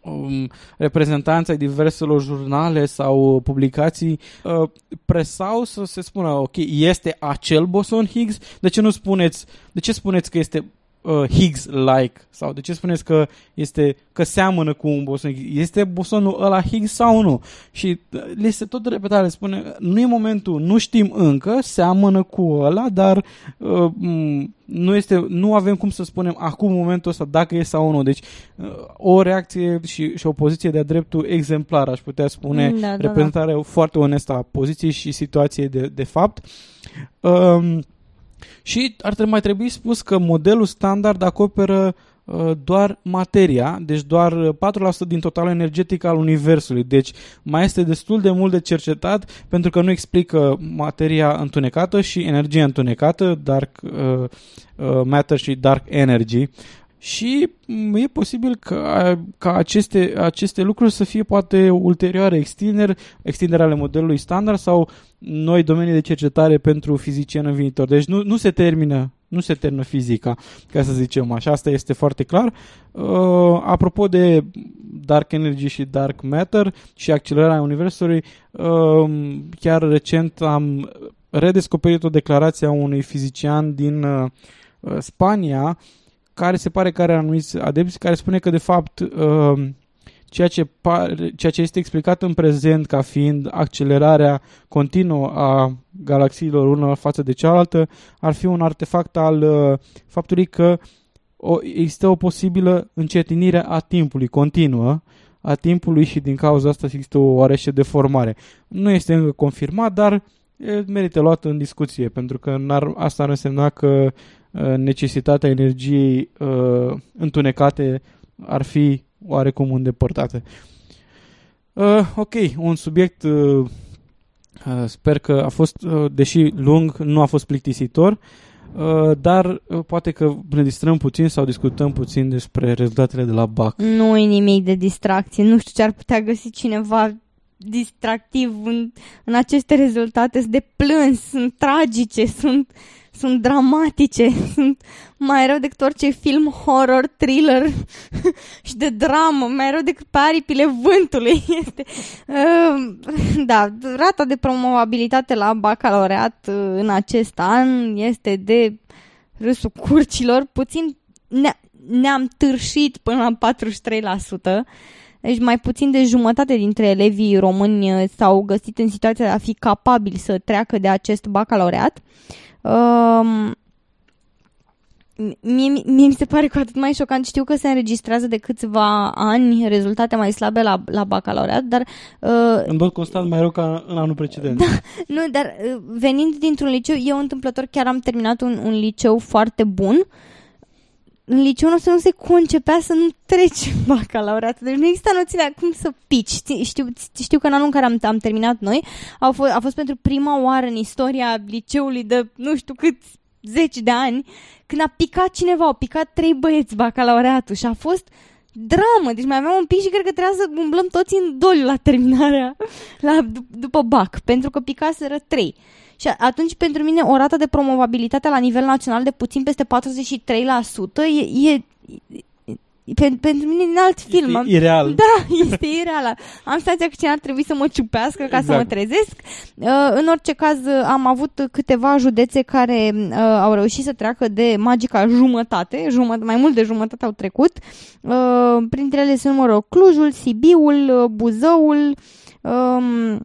S3: um, reprezentanți ai diverselor jurnale sau publicații uh, presau să se spună ok, este acel boson Higgs? De ce nu spuneți, de ce spuneți că este uh, Higgs-like sau de ce spuneți că este că seamănă cu un boson Higgs? Este bosonul ăla Higgs sau nu? Și uh, le se tot repeta, le spune, nu e momentul, nu știm încă, seamănă cu ăla, dar uh, m- nu, este, nu avem cum să spunem acum în momentul ăsta dacă e sau nu. Deci uh, o reacție și, și o poziție de-a dreptul exemplar, aș putea spune,
S4: Da, da, da.
S3: reprezentare foarte onestă a poziției și situației de, de fapt. Um, și ar trebui, mai trebui spus că modelul standard acoperă uh, doar materia, deci doar uh, 4% din totalul energetic al Universului. Deci mai este destul de mult de cercetat pentru că nu explică materia întunecată și energia întunecată, dark uh, uh, matter și dark energy. Și m, e posibil ca, ca aceste, aceste lucruri să fie poate ulterioare extinderi, extindere ale modelului standard sau noi domenii de cercetare pentru fizicieni în viitor. Deci nu, nu se termină nu se termină fizica, ca să zicem așa, asta este foarte clar. Uh, apropo de Dark Energy și Dark Matter și accelerarea Universului, uh, chiar recent am redescoperit o declarație a unui fizician din uh, uh, Spania care se pare că are anumiți adepți care spune că de fapt uh, ceea ce, pare, ceea ce este explicat în prezent ca fiind accelerarea continuă a galaxiilor una față de cealaltă ar fi un artefact al uh, faptului că o, există o posibilă încetinire a timpului continuă a timpului și din cauza asta există o oarește deformare. Nu este încă confirmat, dar e, merită luat în discuție, pentru că n-ar, asta ar însemna că uh, necesitatea energiei uh, întunecate ar fi oarecum îndepărtate. Uh, ok, un subiect uh, uh, sper că a fost, uh, deși lung, nu a fost plictisitor, uh, dar uh, poate că ne distrăm puțin sau discutăm puțin despre rezultatele de la BAC.
S4: Nu e nimic de distracție. Nu știu ce ar putea găsi cineva distractiv în, în aceste rezultate. Sunt de plâns, sunt tragice, sunt, sunt dramatice, sunt mai rău decât orice film horror, thriller și de dramă, mai rău decât pe aripile vântului. Este, uh, da, rata de promovabilitate la bacalaureat uh, în acest an este de râsul curcilor, puțin ne- ne-am târșit până la 43%. Deci mai puțin de jumătate dintre elevii români uh, s-au găsit în situația de a fi capabili să treacă de acest bacalaureat. Um, Mie, mie mi se pare cu atât mai șocant. Știu că se înregistrează de câțiva ani rezultate mai slabe la, la bacalaureat, dar uh,
S3: În mod constant mai rău ca în anul precedent. Da.
S4: nu, dar uh, venind dintr-un liceu, eu întâmplător chiar am terminat un, un liceu foarte bun. În liceu nostru nu se concepea să nu treci bacalaureat. Deci nu există noțiunea cum să pici. Ți- Știu, știu că în anul în care am, am terminat noi a fost, a fost pentru prima oară în istoria liceului de nu știu cât zeci de ani când a picat cineva, au picat trei băieți bacalaureatul și a fost dramă, deci mai aveam un pic și cred că trebuia să umblăm toți în doliu la terminarea, la, dup- după BAC, pentru că picaseră trei. Și atunci, pentru mine, o rată de promovabilitate la nivel național de puțin peste 43% e, e, pe, pentru mine din alt film. Am-
S3: E ireal.
S4: Da, este ireală. Am senzația că cineva ar trebui să mă ciupească ca să mă
S3: Exact.
S4: trezesc. Uh, în orice caz, uh, am avut câteva județe care uh, au reușit să treacă de magica jumătate, jumătate mai mult de jumătate au trecut. Uh, printre ele se numără Clujul, Sibiul, uh, Buzăul, um, Uh,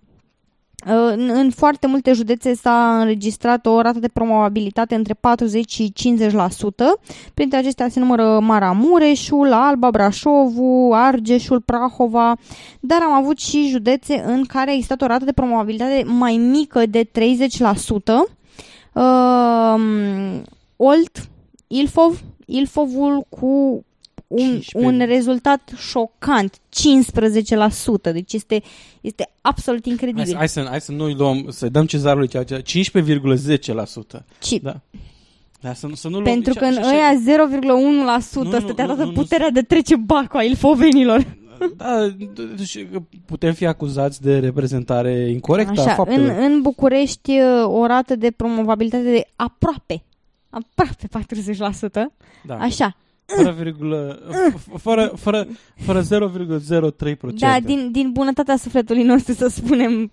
S4: În, în foarte multe județe s-a înregistrat o rată de promovabilitate între 40 și 50%. Printre acestea se numără Maramureșul, Alba, Brașovul, Argeșul, Prahova, dar am avut și județe în care a existat o rată de promovabilitate mai mică de 30%. Uh, Olt, Ilfov, Ilfovul cu un,
S3: 15.
S4: un rezultat șocant, 15%, deci este, este absolut
S3: Hai,
S4: incredibil.
S3: să- hai, să, hai să nu luăm, să dăm cezarului ceea ce 15,10%.
S4: Ci,
S3: Da. Dar să, nu- să nu luăm,
S4: pentru
S3: și-
S4: că în
S3: și-
S4: ăia 0,1%
S3: Nu, nu,
S4: stătea
S3: nu,
S4: toată
S3: nu, nu,
S4: puterea de trece bacul a ilfovenilor.
S3: Da, deci putem fi acuzați de reprezentare incorrectă a
S4: Așa, în,
S3: faptelor.
S4: în București uh, o rată de promovabilitate de aproape, aproape 40%.
S3: Da.
S4: Așa.
S3: Fără, virgulă, f- fără, fără, fără 0,03%.
S4: Da, din, din bunătatea sufletului nostru să spunem 40%,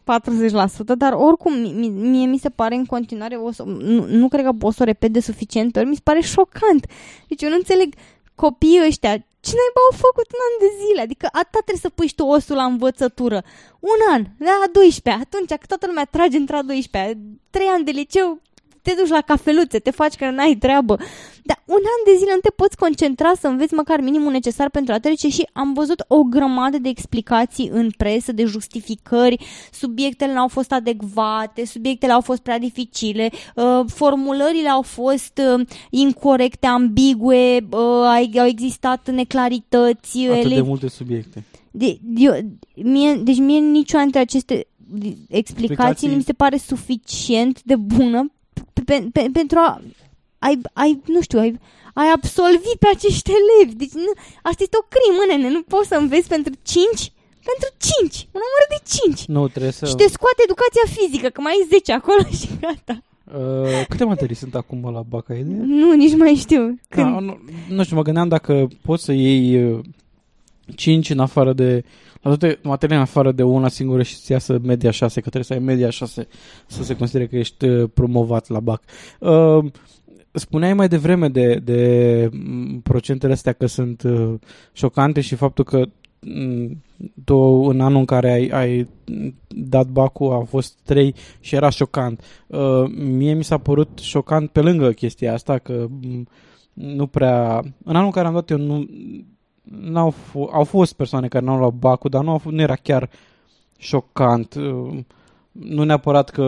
S4: dar oricum mi- mi- mie mi se pare în continuare, o să, nu, nu cred că pot să o repet de suficient pe ori, mi se pare șocant. Deci eu nu înțeleg copiii ăștia, ce naiba au făcut un an de zile? Adică atât trebuie să pui și tu osul la învățătură. Un an, la a 12 atunci că toată lumea trage într-a 12 trei ani de liceu, te duci la cafeluțe, te faci că n-ai treabă. Dar un an de zile nu te poți concentra să înveți măcar minimul necesar pentru a trece și am văzut o grămadă de explicații în presă, de justificări, subiectele n-au fost adecvate, subiectele au fost prea dificile, uh, formulările au fost uh, incorrecte, ambigue, uh, ai- au existat neclarități.
S3: Atât de
S4: elevi-
S3: multe subiecte.
S4: de, eu, mie, deci mie niciuna dintre aceste explicații,
S3: Explicații.
S4: nu mi se pare suficient de bună pe, pe, pe, pentru a ai, ai, nu știu, ai, ai absolvi pe acești elevi. Deci nu, asta este o crimă, nene. Nu poți să înveți pentru 5? Pentru 5. Un număr de 5.
S3: Nu, trebuie să...
S4: Și te scoate educația fizică, că mai ai 10 acolo și gata.
S3: Uh, câte materii sunt acum la Baca? Ai idee?
S4: Nu, nici mai știu. Când...
S3: Da, nu, nu știu, mă gândeam dacă poți să iei uh, 5 în afară de la toate materiile în afară de una singură și să iasă media 6, că trebuie să ai media 6 să se considere că ești uh, promovat la BAC. Uh, spuneai mai devreme de, de m, procentele astea că sunt uh, șocante și faptul că m, tu în anul în care ai, ai dat bacul a fost 3 și era șocant. Uh, mie mi s-a părut șocant pe lângă chestia asta că m, nu prea... În anul în care am dat eu nu, n-au f- au fost persoane care n-au luat bacul, dar nu, au, f- nu era chiar șocant. Uh, Nu neapărat că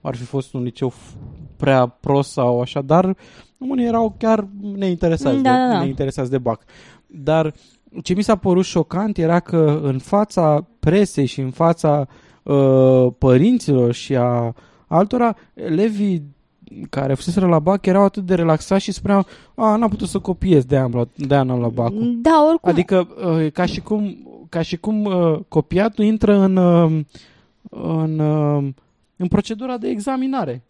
S3: ar fi fost un liceu f- prea prost sau așa, dar unii erau chiar neinteresați,
S4: Da,
S3: de,
S4: da, da.
S3: neinteresați de bac. Dar ce mi s-a părut șocant era că în fața presei și în fața uh, părinților și a altora, elevii care fuseseră la BAC erau atât de relaxați și spuneau a, n-am putut să copiez, de-aia am luat, de-aia n-am luat bacul.
S4: Da, oricum.
S3: Adică uh, ca și cum, ca și cum uh, copiatul intră în, uh, în, uh, în procedura de examinare.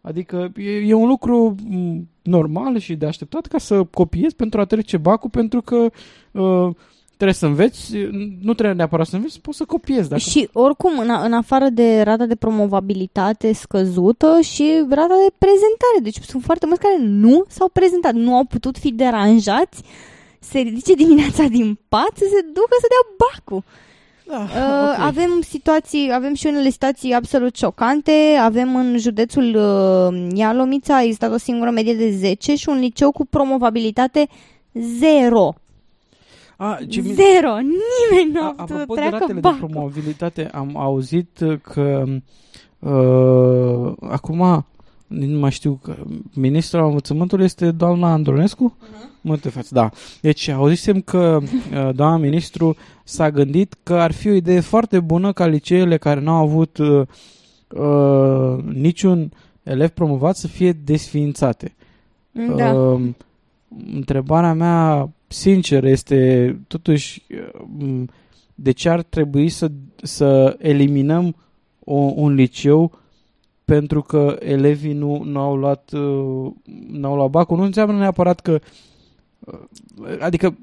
S3: Trebuie e, e un lucru m, normal și de așteptat ca să copiezi pentru a trece bacul, pentru că uh, trebuie să înveți, nu trebuie neapărat să înveți, poți să copiezi. Dacă...
S4: Și oricum, în, a- în afară de rata de promovabilitate scăzută și rata de prezentare. Deci sunt foarte mulți care nu s-au prezentat, nu au putut fi deranjați, se ridice dimineața din pat să se ducă să dea bacul.
S3: Da,
S4: Uh,
S3: ok.
S4: Avem situații, avem și unele situații absolut șocante. Avem în județul uh, Ialomița a existat o singură medie de 10 și un liceu cu promovabilitate 0.
S3: A, ce mi-
S4: Zero. Nimeni nu a,
S3: A,
S4: putut
S3: apropo de
S4: treacă
S3: ratele de
S4: bacul.
S3: promovabilitate, am auzit că uh, acum, nu mai știu, că ministrul învățământului este doamna Andronescu? Uh-huh. Mă te faci, da. Deci auzisem că uh, doamna ministru s-a gândit că ar fi o idee foarte bună ca liceele care n-au avut uh, uh, niciun elev promovat să fie desființate.
S4: Da.
S3: Uh, întrebarea mea, sincer, este totuși uh, de ce ar trebui să, să eliminăm o, un liceu pentru că elevii nu, nu au luat uh, nu au luat bacul. Nu înseamnă neapărat că uh, adică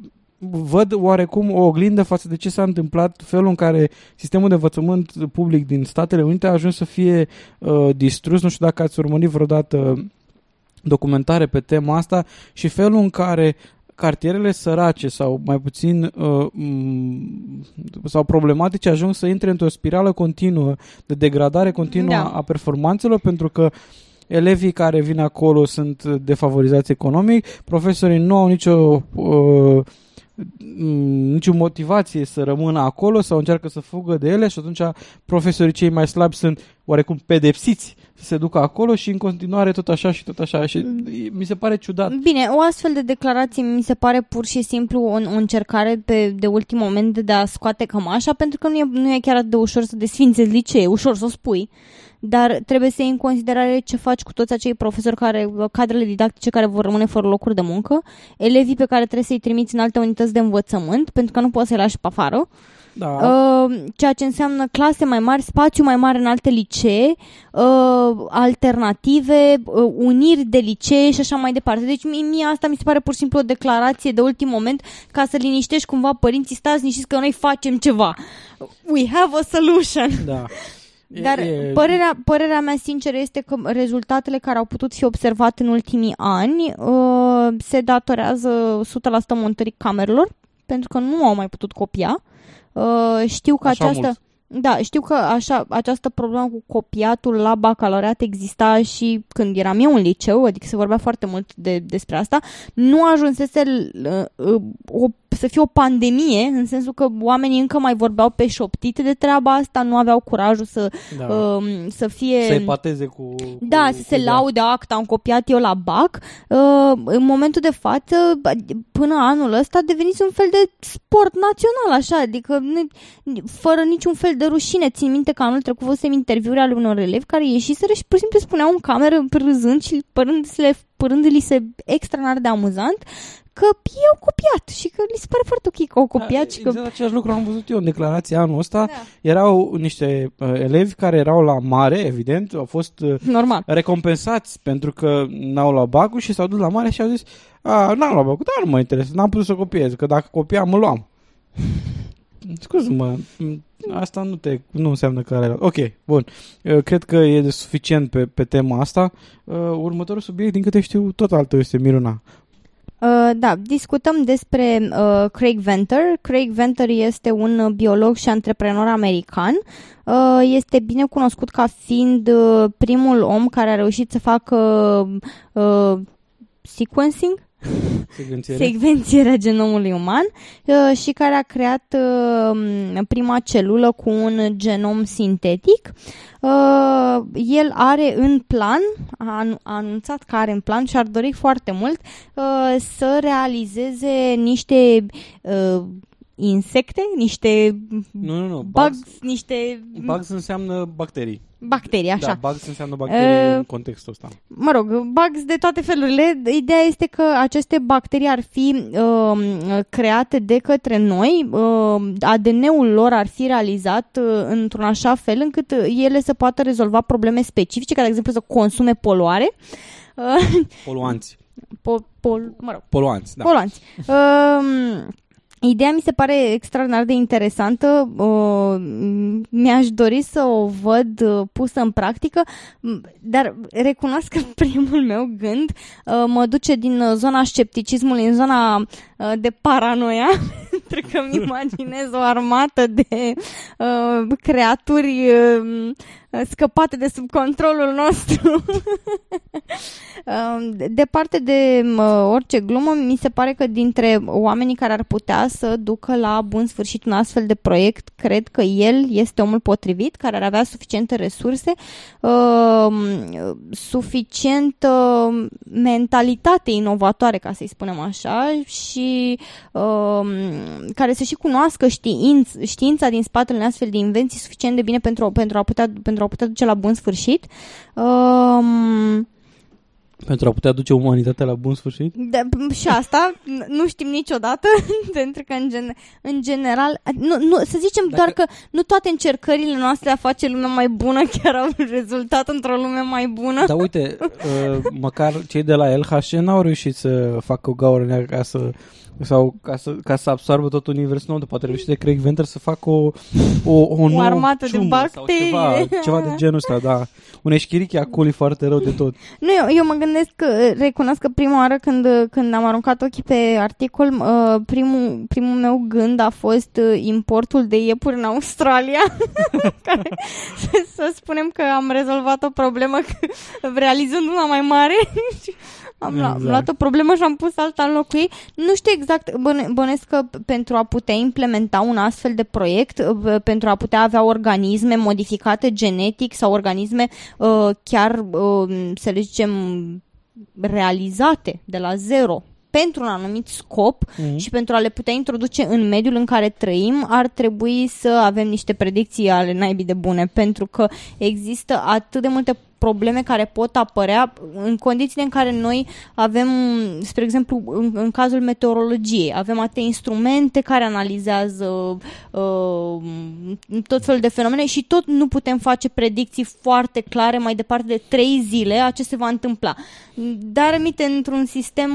S3: văd oarecum o oglindă față de ce s-a întâmplat, felul în care sistemul de învățământ public din Statele Unite a ajuns să fie uh, distrus. Nu știu dacă ați urmărit vreodată documentare pe tema asta și felul în care cartierele sărace sau mai puțin uh, sau problematice ajung să intre într-o spirală continuă de degradare continuă
S4: Da.
S3: a performanțelor pentru că elevii care vin acolo sunt defavorizați economic, profesorii nu au nicio uh, m, nicio motivație să rămână acolo sau încearcă să fugă de ele și atunci profesorii cei mai slabi sunt oarecum pedepsiți să se ducă acolo și în continuare tot așa și tot așa. Și mi se pare ciudat.
S4: Bine, o astfel de declarație mi se pare pur și simplu o, o încercare pe, de ultim moment de a scoate cămașa, pentru că nu e, nu e chiar atât de ușor să desfințezi licee, e ușor să o spui, dar trebuie să iei în considerare ce faci cu toți acei profesori care, cadrele didactice care vor rămâne fără locuri de muncă, elevii pe care trebuie să-i trimiți în alte unități de învățământ, pentru că nu poți să-i lași pe afară,
S3: Da.
S4: Uh, ceea ce înseamnă clase mai mari, spațiu mai mare în alte licee, uh, alternative, uh, uniri de licee și așa mai departe. Deci mie, mie asta mi se pare pur și simplu o declarație de ultim moment ca să liniștești cumva părinții, stați liniștiți că noi facem ceva. We have a solution.
S3: da. E-
S4: Dar
S3: e-
S4: părerea, părerea mea sinceră este că rezultatele care au putut fi observate în ultimii ani uh, se datorează 100% montării camerelor, pentru că nu au mai putut copia. Uh, știu că
S3: Așa
S4: această...
S3: mulți.
S4: Da, știu că așa, această problemă cu copiatul la bacalaureat exista și când eram eu în liceu, adică se vorbea foarte mult de, despre asta, nu ajunsese uh, uh, o, să fie o pandemie, în sensul că oamenii încă mai vorbeau pe șoptite de treaba asta, nu aveau curajul să,
S3: da.
S4: um, să fie...
S3: să epateze cu, cu
S4: Da, să se
S3: cu-
S4: laude acta, am copiat eu la BAC. Uh, în momentul de față, până anul ăsta, a devenit un fel de sport național, așa, adică ne- fără niciun fel de rușine. Țin minte că anul trecut văzusem interviuri ale unor elevi care ieșiseră și pur și simplu spuneau în cameră, râzând și părându-le, părându-li se extraordinar de amuzant, că ei au copiat și că li se pare foarte ok că au copiat
S3: da,
S4: și că...
S3: Exact același lucru am văzut eu în declarația anul ăsta.
S4: Da.
S3: Erau niște uh, elevi care erau la mare, evident, au fost uh,
S4: Normal.
S3: recompensați pentru că n-au luat bacul și s-au dus la mare și au zis a, n-am luat bacul, dar nu mă interesează, n-am putut să copiez, că dacă copiam, mă luam. Scuze-mă, m, asta nu, te, nu înseamnă că are... Ok, bun. Eu cred că e de suficient pe, pe tema asta. Uh, următorul subiect, din câte știu, tot altul este Miruna.
S4: Uh, da, discutăm despre uh, Craig Venter. Craig Venter este un uh, biolog și antreprenor american. Uh, este bine cunoscut ca fiind uh, primul om care a reușit să facă uh, sequencing,
S3: Secvențiere?
S4: secvențierea genomului uman uh, și care a creat uh, prima celulă cu un genom sintetic. Uh, el are în plan, a, anu- a anunțat că are în plan și ar dori foarte mult uh, să realizeze niște uh, insecte, niște
S3: Nu, nu, nu.
S4: bugs,
S3: Bugs,
S4: niște
S3: bugs înseamnă bacterii.
S4: Bacterii, așa.
S3: Da, bugs înseamnă bacterii
S4: Uh,
S3: în contextul ăsta.
S4: mă rog, bugs de toate felurile. Ideea este că aceste bacterii ar fi uh, create de către noi, uh, ADN-ul lor ar fi realizat uh, într-un așa fel încât uh, ele să poată rezolva probleme specifice, ca de exemplu să consume poluare. Uh,
S3: Poluanți.
S4: po- pol, mă rog,
S3: Poluanți, da.
S4: Poluanți. Um, Ideea mi se pare extraordinar de interesantă. Uh, mi-aș dori să o văd uh, pusă în practică, m, dar recunosc că primul meu gând uh, mă duce din uh, zona scepticismului în zona uh, de paranoia, pentru că îmi imaginez o armată de uh, creaturi uh, scăpate de sub controlul nostru. Um, Departe de mă, orice glumă, mi se pare că dintre oamenii care ar putea să ducă la bun sfârșit un astfel de proiect, cred că el este omul potrivit, care ar avea suficiente resurse, um, suficientă mentalitate inovatoare, ca să-i spunem așa, și um, care să și cunoască științ, știința din spatele unei astfel de invenții suficient de bine pentru, pentru, a, putea, pentru a putea duce la bun sfârșit. Um,
S3: Pentru a putea duce umanitatea la bun sfârșit?
S4: De, și asta n- nu știm niciodată, pentru că în, gen, în general, nu, nu, să zicem
S3: Dacă-
S4: doar că nu toate încercările noastre a face lumea mai bună chiar au rezultat într-o lume mai bună.
S3: Dar uite, uh, măcar cei de la LHC n-au reușit să facă o gaură neagră ca să sau ca să, ca să absorbă tot universul nou, de poate reușit de Craig Venter să facă o, o, o, nouă
S4: armată de
S3: ciumă sau
S4: bacterii.
S3: ceva, ceva de genul ăsta, da. Un eșchirichi acolo foarte rău de tot.
S4: Nu, eu, eu mă gândesc că, recunosc că prima oară când, când am aruncat ochii pe articol, uh, primul, primul meu gând a fost uh, importul de iepuri în Australia, care, să, să spunem că am rezolvat o problemă că, realizând una mai mare. Am exact.
S3: Exact.
S4: luat o problemă și am pus alta în locul ei. Nu știu exact, băne- bănesc că pentru a putea implementa un astfel de proiect, uh, pentru a putea avea organisme modificate genetic sau organisme uh, chiar, uh, să le zicem, realizate de la zero pentru un anumit scop
S3: Mhm.
S4: și pentru a le putea introduce în mediul în care trăim, ar trebui să avem niște predicții ale naibii de bune, pentru că există atât de multe probleme care pot apărea în condițiile în care noi avem, spre exemplu, în, în cazul meteorologiei, avem atâtea instrumente care analizează uh, tot felul de fenomene și tot nu putem face predicții foarte clare mai departe de trei zile a ce se va întâmpla. Dar, aminte, într-un sistem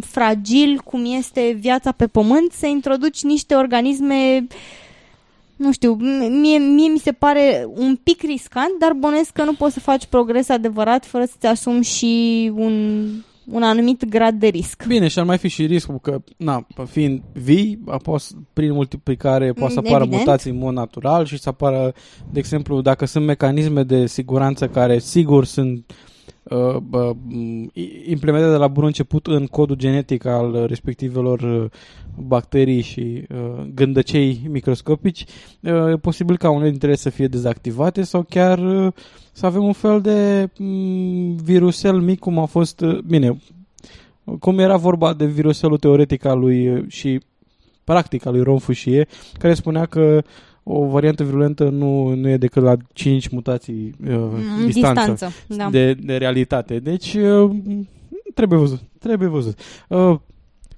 S4: fragil cum este viața pe pământ, să introduci niște organisme nu știu, mie, mie mi se pare un pic riscant, dar bănuiesc că nu poți să faci progres adevărat fără să-ți asumi și un, un anumit grad de risc.
S3: Bine, și ar mai fi și riscul că, na, fiind vii, apos, prin multiplicare poate să
S4: Mm,
S3: apară
S4: evident.
S3: mutații în mod natural și să apară, de exemplu, dacă sunt mecanisme de siguranță care sigur sunt uh, bă, m, i- implementate de la bun început în codul genetic al respectivelor uh, bacterii și uh, gândăcei microscopici, uh, e posibil ca unele dintre ele să fie dezactivate sau chiar uh, să avem un fel de mm, virusel mic cum a fost, uh, bine, cum era vorba de viruselul teoretic al lui uh, și practic al lui Ron Fouchier, care spunea că o variantă virulentă nu, nu e decât la 5 mutații uh,
S4: În
S3: distanță,
S4: distanță, da.
S3: de, de realitate. Deci uh, trebuie văzut. Trebuie văzut. Uh,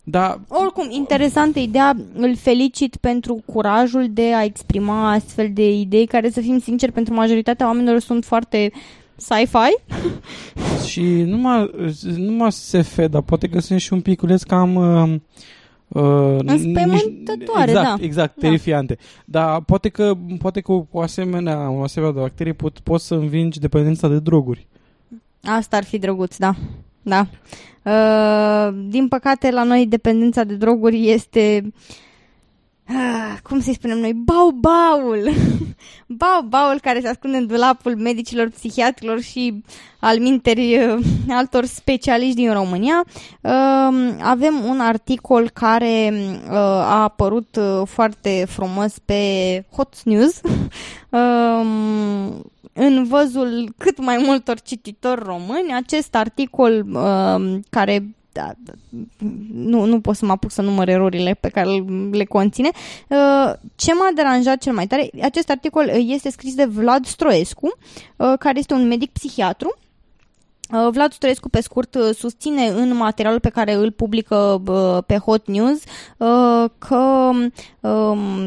S3: da,
S4: Oricum, interesantă ideea, îl felicit pentru curajul de a exprima astfel de idei care, să fim sinceri, pentru majoritatea oamenilor sunt foarte sci-fi.
S3: și numai, numai SF, dar poate că sunt și un piculeț cam... Uh, Uh,
S4: Înspăimântătoare,
S3: exact,
S4: da.
S3: Exact,
S4: Da.
S3: terrifiante. Dar poate că, poate că o asemenea, o asemenea de bacterie pot, poți să învingi dependența de droguri.
S4: Asta ar fi drăguț, da. Da. Uh, din păcate, la noi dependența de droguri este... Ah, cum să-i spunem noi? Bau-baul! Bau-baul care se ascunde în dulapul medicilor, psihiatrilor și al minteri uh, altor specialiști din România. Uh, avem un articol care uh, a apărut uh, foarte frumos pe Hot News um, în văzul cât mai multor cititori români. Acest articol um, care da, da, nu, nu pot să mă apuc să număr erorile pe care le conține. Uh, Ce m-a deranjat cel mai tare, acest articol uh, este scris de Vlad Stroescu, uh, care este un medic psihiatru. Uh, Vlad Storescu, pe scurt, uh, susține în materialul pe care îl publică uh, pe Hot News uh, că um,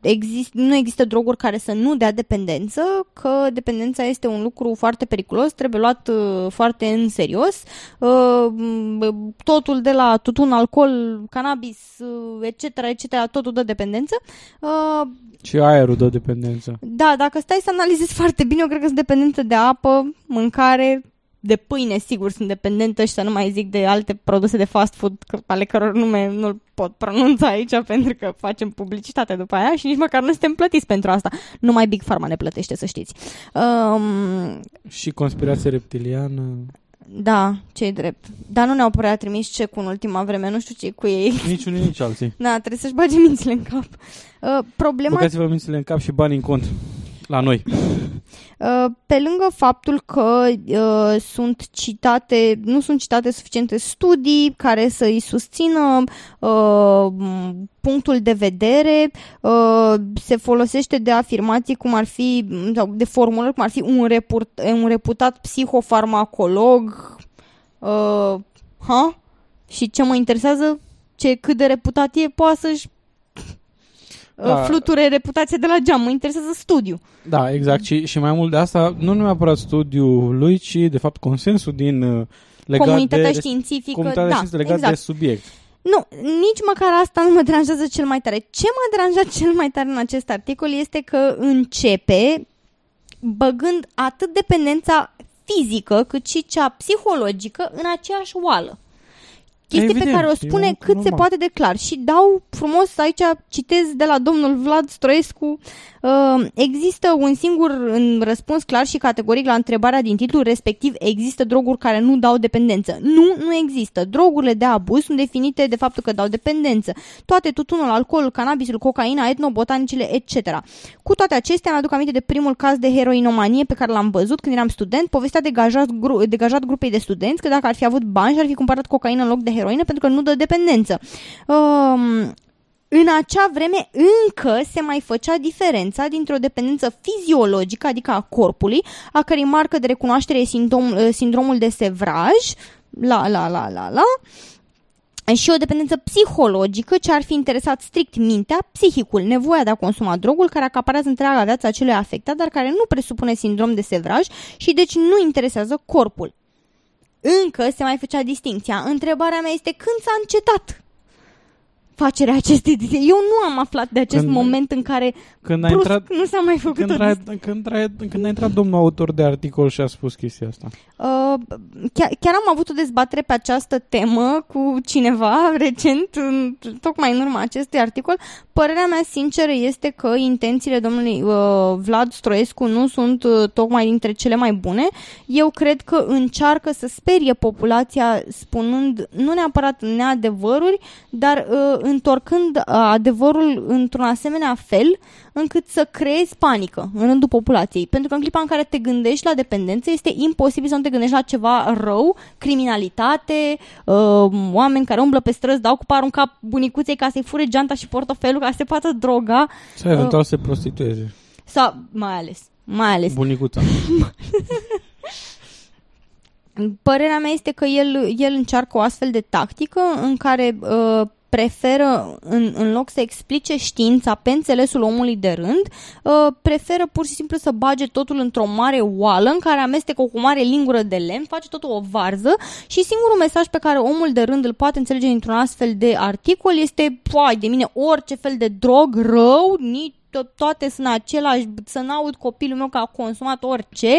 S4: exist, nu există droguri care să nu dea dependență, că dependența este un lucru foarte periculos, trebuie luat uh, foarte în serios. Uh, m, Totul de la tutun, alcool, cannabis, uh, etc., etc., totul dă dependență. Uh,
S3: Și aerul dă dependență.
S4: da, dacă stai să analizezi foarte bine, eu cred că sunt dependentă de apă, mâncare, de pâine, sigur, sunt dependentă și să nu mai zic de alte produse de fast food că- ale căror nume nu pot pronunța aici pentru că facem publicitate după aia și nici măcar nu suntem plătiți pentru asta. Numai Big Pharma ne plătește, să știți. Um,
S3: Și conspirație reptiliană.
S4: da, ce drept. Dar nu ne-au prea trimis ce cu în ultima vreme, nu știu ce cu ei.
S3: Nici unii, nici alții.
S4: Da, trebuie să-și bage mințile în cap. Uh, problema
S3: Băgați-vă mințile în cap și bani în cont. La noi.
S4: Uh, Pe lângă faptul că uh, sunt citate, nu sunt citate suficiente studii care să îi susțină uh, m, punctul de vedere, uh, se folosește de afirmații cum ar fi, sau de formulări cum ar fi un, repurt, un reputat psihofarmacolog, Uh, ha? Și ce mă interesează? Ce, cât de reputat e, poate să-și
S3: Da.
S4: da. fluture reputația de la geam. Mă interesează studiu.
S3: Da, exact. Și, și mai mult de asta, nu neapărat studiul lui, ci de fapt consensul din uh, legat
S4: Comunitatea
S3: de,
S4: științifică,
S3: comunitatea
S4: da,
S3: științifică legat
S4: exact.
S3: de subiect.
S4: Nu, nici măcar asta nu mă deranjează cel mai tare. Ce m-a deranjat cel mai tare în acest articol este că începe băgând atât dependența fizică cât și cea psihologică în aceeași oală. Chestie
S3: Evident,
S4: pe care o
S3: e
S4: spune
S3: un-
S4: cât se
S3: normal.
S4: poate de clar. Și dau frumos aici, citez de la domnul Vlad Stroescu, uh, există un singur în răspuns clar și categoric la întrebarea din titlu, respectiv există droguri care nu dau dependență. Nu, nu există. Drogurile de abuz sunt definite de faptul că dau dependență. Toate tutunul, alcoolul, cannabisul, cocaina, etnobotanicile, etc. Cu toate acestea, mi-aduc aminte de primul caz de heroinomanie pe care l-am văzut când eram student, povestea degajat, gru- degajat grupei de studenți că dacă ar fi avut bani și ar fi cumpărat cocaină în loc de heroină pentru că nu dă dependență. Um, în acea vreme încă se mai făcea diferența dintre o dependență fiziologică, adică a corpului, a cărei marcă de recunoaștere e sindrom, sindromul de sevraj, la, la, la, la, la, și o dependență psihologică ce ar fi interesat strict mintea, psihicul, nevoia de a consuma drogul care acaparează întreaga viața acelui afectat, dar care nu presupune sindrom de sevraj și deci nu interesează corpul. Încă se mai făcea distinția. Întrebarea mea este când s-a încetat facerea acestei distinții. Eu nu am aflat de acest
S3: Când-
S4: moment în care
S3: Când a
S4: brusc
S3: intrat,
S4: nu s-a mai făcut
S3: când,
S4: o
S3: a, când, a, când a intrat domnul autor de articol și a spus chestia asta.
S4: Uh, chiar, chiar am avut o dezbatere pe această temă cu cineva recent, în, tocmai în urma acestui articol. Părerea mea sinceră este că intențiile domnului uh, Vlad Stroescu nu sunt uh, tocmai dintre cele mai bune. Eu cred că încearcă să sperie populația spunând nu neapărat neadevăruri, dar uh, întorcând uh, adevărul într-un asemenea fel încât să creezi panică în rândul populației. Pentru că în clipa în care te gândești la dependență, este imposibil să nu te gândești la ceva rău, criminalitate, uh, oameni care umblă pe străzi, dau cu parul în cap bunicuței ca să-i fure geanta și portofelul ca să se poată droga,
S3: Sau eventual se prostitueze.
S4: sau mai ales, mai ales.
S3: Bunicuța.
S4: Părerea mea este că el, el încearcă o astfel de tactică în care uh, preferă, în, în loc să explice știința pe înțelesul omului de rând, uh, preferă pur și simplu să bage totul într-o mare oală în care amestecă o cu mare lingură de lemn, face totul o varză și singurul mesaj pe care omul de rând îl poate înțelege dintr-un astfel de articol este, poai de mine, orice fel de drog rău, nici to- toate sunt același, să n-aud copilul meu că a consumat orice,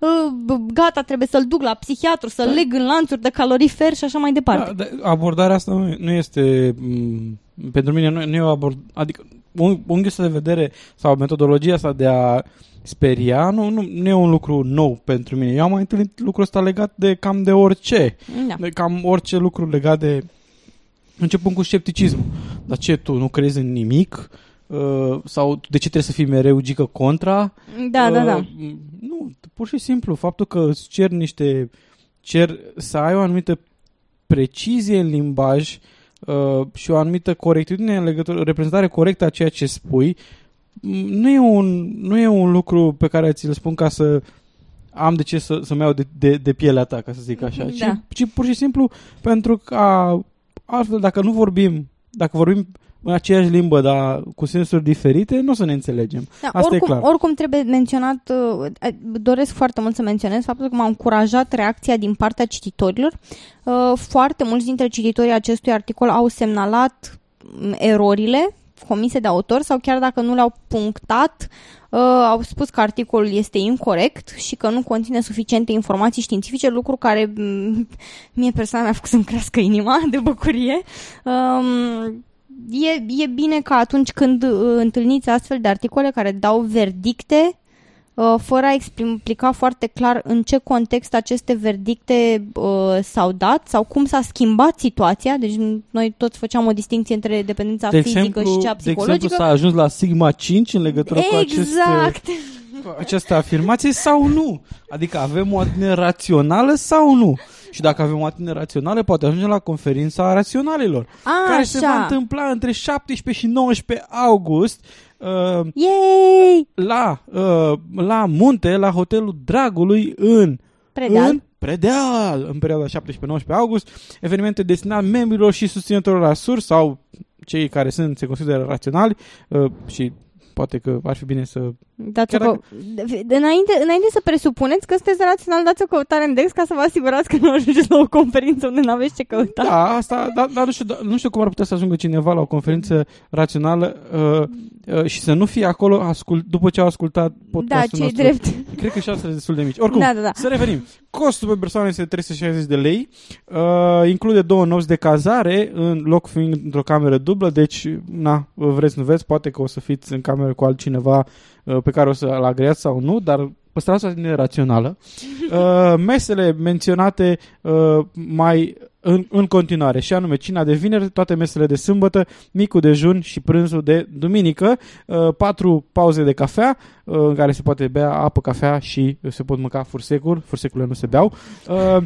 S4: uh, gata, trebuie să-l duc la psihiatru, să-l leg în lanțuri de calorifer și așa mai departe.
S3: Da, da, abordarea asta nu, nu este m, pentru mine nu, nu e o abord, adică un, unghiul ăsta de vedere sau metodologia asta de a speria nu, nu, nu e un lucru nou pentru mine. Eu am mai întâlnit lucrul ăsta legat de cam de orice.
S4: Da.
S3: De cam orice lucru legat de începând cu scepticismul. Dar ce, tu nu crezi în nimic? Uh, sau de ce trebuie să fii mereu gică contra?
S4: Da, da, da.
S3: Uh, Nu, pur și simplu, faptul că îți cer niște, cer să ai o anumită precizie în limbaj uh, și o anumită corectitudine în legătură, reprezentare corectă a ceea ce spui, m, nu e un, nu e un lucru pe care ți-l spun ca să am de ce să, să-mi iau de, de, de pielea ta, ca să zic așa,
S4: Da.
S3: ci, ci pur și simplu pentru că altfel, dacă nu vorbim, dacă vorbim în aceeași limbă, dar cu sensuri diferite, nu o să ne înțelegem.
S4: Da,
S3: Asta e
S4: oricum,
S3: clar.
S4: oricum trebuie menționat, uh, doresc foarte mult să menționez faptul că m-a încurajat reacția din partea cititorilor. Uh, Foarte mulți dintre cititorii acestui articol au semnalat m, erorile comise de autor sau chiar dacă nu le-au punctat, uh, au spus că articolul este incorrect și că nu conține suficiente informații științifice, lucru care m, mie personal mi-a făcut să-mi crească inima de bucurie. Um, e, e bine că atunci când uh, întâlniți astfel de articole care dau verdicte, uh, fără a explica foarte clar în ce context aceste verdicte uh, s-au dat sau cum s-a schimbat situația. Deci noi toți făceam o distinție între dependența
S3: De
S4: fizică
S3: exemplu,
S4: și cea
S3: de exemplu,
S4: psihologică.
S3: s-a ajuns la Sigma 5 în legătură cu aceste,
S4: exact.
S3: cu aceste afirmații sau nu? Adică avem o atitudine rațională sau nu? Și dacă avem o atitudine rațională, poate ajungem la conferința raționalilor,
S4: A,
S3: care se va
S4: așa.
S3: întâmpla între 17 și 19 august uh,
S4: Yay!
S3: la, uh, la munte, la hotelul Dragului în,
S4: Predeal.
S3: în Predeal în perioada 17-19 august, evenimente destinate membrilor și susținătorilor la sur sau cei care sunt, se consideră raționali uh, și poate că ar fi bine să...
S4: Dați
S3: Chiar
S4: o, de- înainte, înainte să presupuneți că sunteți rațional, dați o căutare în Dex ca să vă asigurați că nu ajungeți la o conferință unde nu aveți ce căuta.
S3: Da, asta, dar da, nu, știu, da, nu știu cum ar putea să ajungă cineva la o conferință rațională uh, uh, și să nu fie acolo ascult, după ce au ascultat
S4: Da,
S3: podcastul
S4: ce
S3: nostru.
S4: drept.
S3: Cred că șansele sunt destul de mici. Oricum,
S4: Da, da, da.
S3: să revenim. Costul pe persoană este 360 de lei. Uh, include două nopți de cazare, în loc fiind într-o cameră dublă, deci, na, vreți, nu veți, poate că o să fiți în cameră cu altcineva uh, pe care o să-l agreați sau nu, dar păstrați o atitudine rațională. Uh, mesele menționate uh, mai în, în continuare, și anume cina de vineri, toate mesele de sâmbătă, micul dejun și prânzul de duminică, uh, patru pauze de cafea, uh, în care se poate bea apă, cafea și se pot mânca fursecuri, fursecurile nu se beau, uh,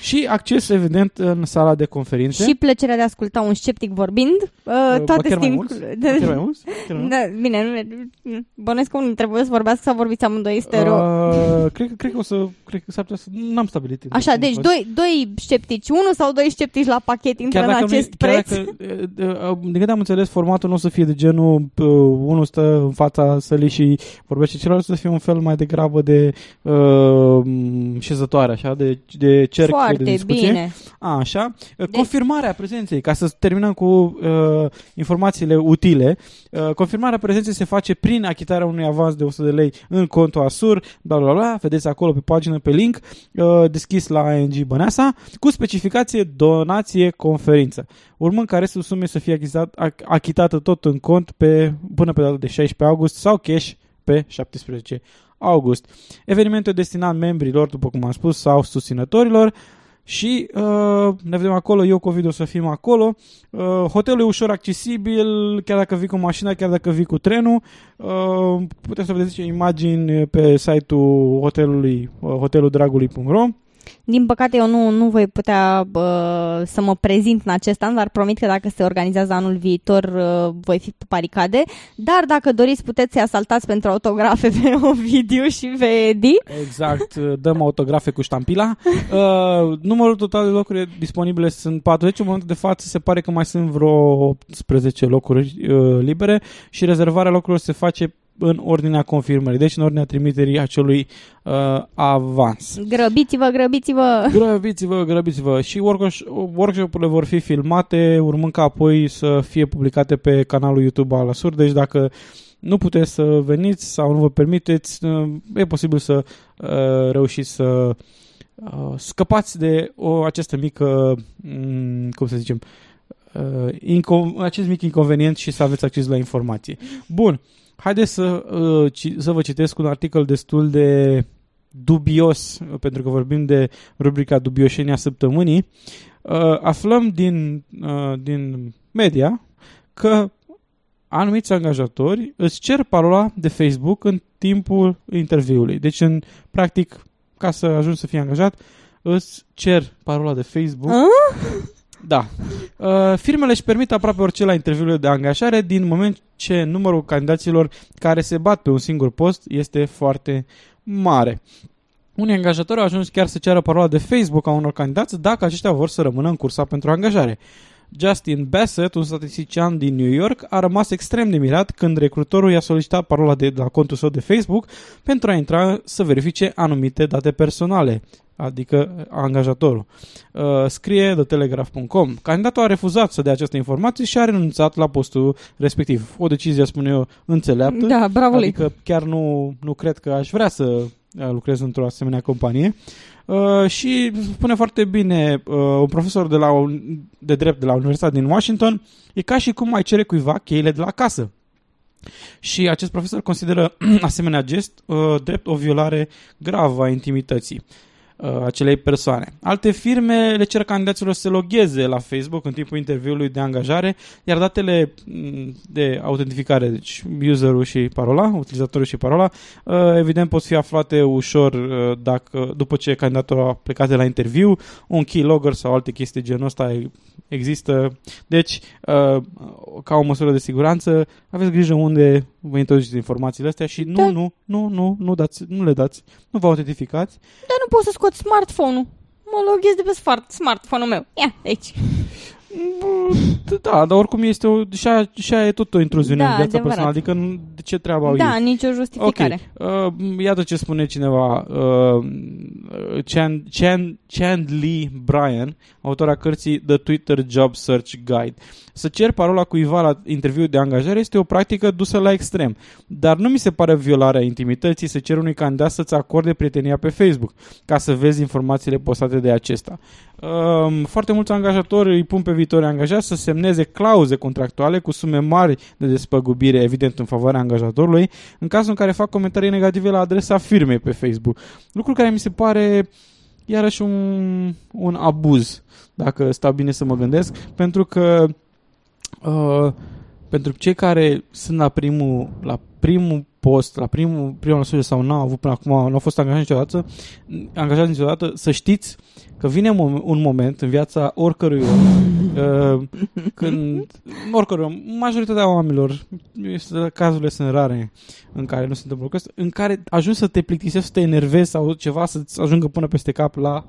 S3: și acces, evident, în sala de conferințe.
S4: Și plăcerea de a asculta un sceptic vorbind. Uh,
S3: Uh, ba
S4: toate
S3: chiar mai
S4: sting-
S3: mulți? Ba chiar mai mulți? Chiar mai mulți?
S4: Da, bine, nu, bănuiesc că unul trebuie să vorbească sau vorbiți amândoi stereo.
S3: Uh, cred, că, cred că o să, cred că s-ar putea să, n-am stabilit.
S4: Așa, deci doi, doi sceptici, unul sau doi sceptici la pachet intră în
S3: nu-
S4: acest
S3: chiar
S4: preț.
S3: Dacă, uh, uh, din câte am înțeles, formatul nu o să fie de genul uh, unul stă în fața sălii și vorbește, celălalt să fie un fel mai degrabă de uh, șezătoare, așa, de, de cerc de
S4: Foarte
S3: discuție.
S4: bine.
S3: A, așa. Confirmarea prezenței, ca să terminăm cu uh, informațiile utile. Uh, confirmarea prezenței se face prin achitarea unui avans de 100 de lei în contul Asur, bla bla bla, vedeți acolo pe pagină, pe link, uh, deschis la ING Băneasa, cu specificație donație conferință. Urmând ca restul sumei să fie achitat, ac- achitată tot în cont pe, până pe data de 16 august sau cash pe 17 august. Evenimentul destinat membrilor, după cum am spus, sau susținătorilor și uh, ne vedem acolo, eu cu Ovidiu o să fim acolo. Uh, hotelul e ușor accesibil, chiar dacă vii cu mașina, chiar dacă vii cu trenul. Uh, puteți să vedeți imagini pe site-ul hotelului, uh, hoteluldragului.ro
S4: Din păcate eu nu, nu voi putea bă, să mă prezint în acest an, dar promit că dacă se organizează anul viitor uh, voi fi pe paricade. Dar dacă doriți puteți să-i asaltați pentru autografe pe Ovidiu și pe Edi.
S3: Exact, uh, dăm autografe cu ștampila. Uh, numărul total de locuri disponibile sunt 40, în momentul de față se pare că mai sunt vreo 18 locuri uh, libere și rezervarea locurilor se face în ordinea confirmării, deci în ordinea trimiterii acelui uh, avans.
S4: Grăbiți-vă, grăbiți-vă!
S3: Grăbiți-vă, grăbiți-vă și workshop- workshop-urile vor fi filmate, urmând ca apoi să fie publicate pe canalul YouTube al Asur, deci dacă nu puteți să veniți sau nu vă permiteți, uh, e posibil să uh, reușiți să uh, scăpați de o, această mică, mm, cum să zicem, uh, inco- acest mic inconvenient și să aveți acces la informații. Bun, haideți să, uh, ci- să vă citesc un articol destul de dubios, uh, pentru că vorbim de rubrica Dubioșenia săptămânii. Uh, aflăm din, uh, din media că anumiți angajatori îți cer parola de Facebook în timpul interviului. Deci, în practic, ca să ajungi să fii angajat, îți cer parola de Facebook.
S4: A?
S3: Da. Uh, firmele își permit aproape orice la interviurile de angajare din moment ce numărul candidaților care se bat pe un singur post este foarte mare. Unii angajatori au ajuns chiar să ceară parola de Facebook a unor candidați dacă aceștia vor să rămână în cursa pentru angajare. Justin Bassett, un statistician din New York, a rămas extrem de mirat când recrutorul i-a solicitat parola de la contul său de Facebook pentru a intra să verifice anumite date personale, adică angajatorul. Uh, scrie TheTelegraph.com. Candidatul a refuzat să dea această informație și a renunțat la postul respectiv. O decizie, spun eu, înțeleaptă.
S4: Da, bravo lui.
S3: Adică chiar nu, nu cred că aș vrea să uh, lucrez într-o asemenea companie. Uh, și spune foarte bine uh, un profesor de, la, un- de drept de la Universitatea din Washington, e ca și cum mai cere cuiva cheile de la casă. Și acest profesor consideră asemenea gest uh, drept o violare gravă a intimității uh, acelei persoane. Alte firme le cer candidaților să se logheze la Facebook în timpul interviului de angajare, iar datele mm, de autentificare, deci userul și parola, utilizatorul și parola, uh, evident pot fi aflate ușor uh, dacă, după ce candidatul a plecat de la interviu, un keylogger sau alte chestii genul ăsta există. Deci, uh, ca o măsură de siguranță, aveți grijă unde vă introduceți informațiile astea și nu,
S4: Da.
S3: nu, nu, nu, nu, dați, nu le dați, nu vă autentificați
S4: Dar nu poți să scoți smartphone-ul. Mă loghez de pe smart, smartphone-ul meu. Ia, aici.
S3: Bă, Da, dar oricum este o, și, aia, și aia e tot o intruziune
S4: Da,
S3: în viața
S4: adevărat.
S3: personală, adică nu- de ce treabă au
S4: Da,
S3: ei?
S4: nicio justificare.
S3: Ok, uh, iată ce spune cineva, uh, Chan, Chan, Chan Lee Bryan, autora cărții The Twitter Job Search Guide. Să cer parola cuiva la interviu de angajare este o practică dusă la extrem, dar nu mi se pare violarea intimității să cer unui candidat să-ți acorde prietenia pe Facebook, ca să vezi informațiile postate de acesta. Um, foarte mulți angajatori îi pun pe viitori angajați să semneze clauze contractuale cu sume mari de despăgubire, evident în favoarea angajatorului, în cazul în care fac comentarii negative la adresa firmei pe Facebook. Lucru care mi se pare iarăși un, un abuz, dacă stau bine să mă gândesc, pentru că uh, pentru cei care sunt la primul, la primul post, la primul, prima măsură sau n-au avut până acum, nu au fost angajați niciodată, angajați niciodată, să știți că vine mom- un moment în viața oricărui om, uh, când, oricărui om, majoritatea oamenilor, este- cazurile sunt rare în care nu se întâmplă lucrul ăsta, în care ajungi să te plictisești, să te enervezi sau ceva să-ți ajungă până peste cap la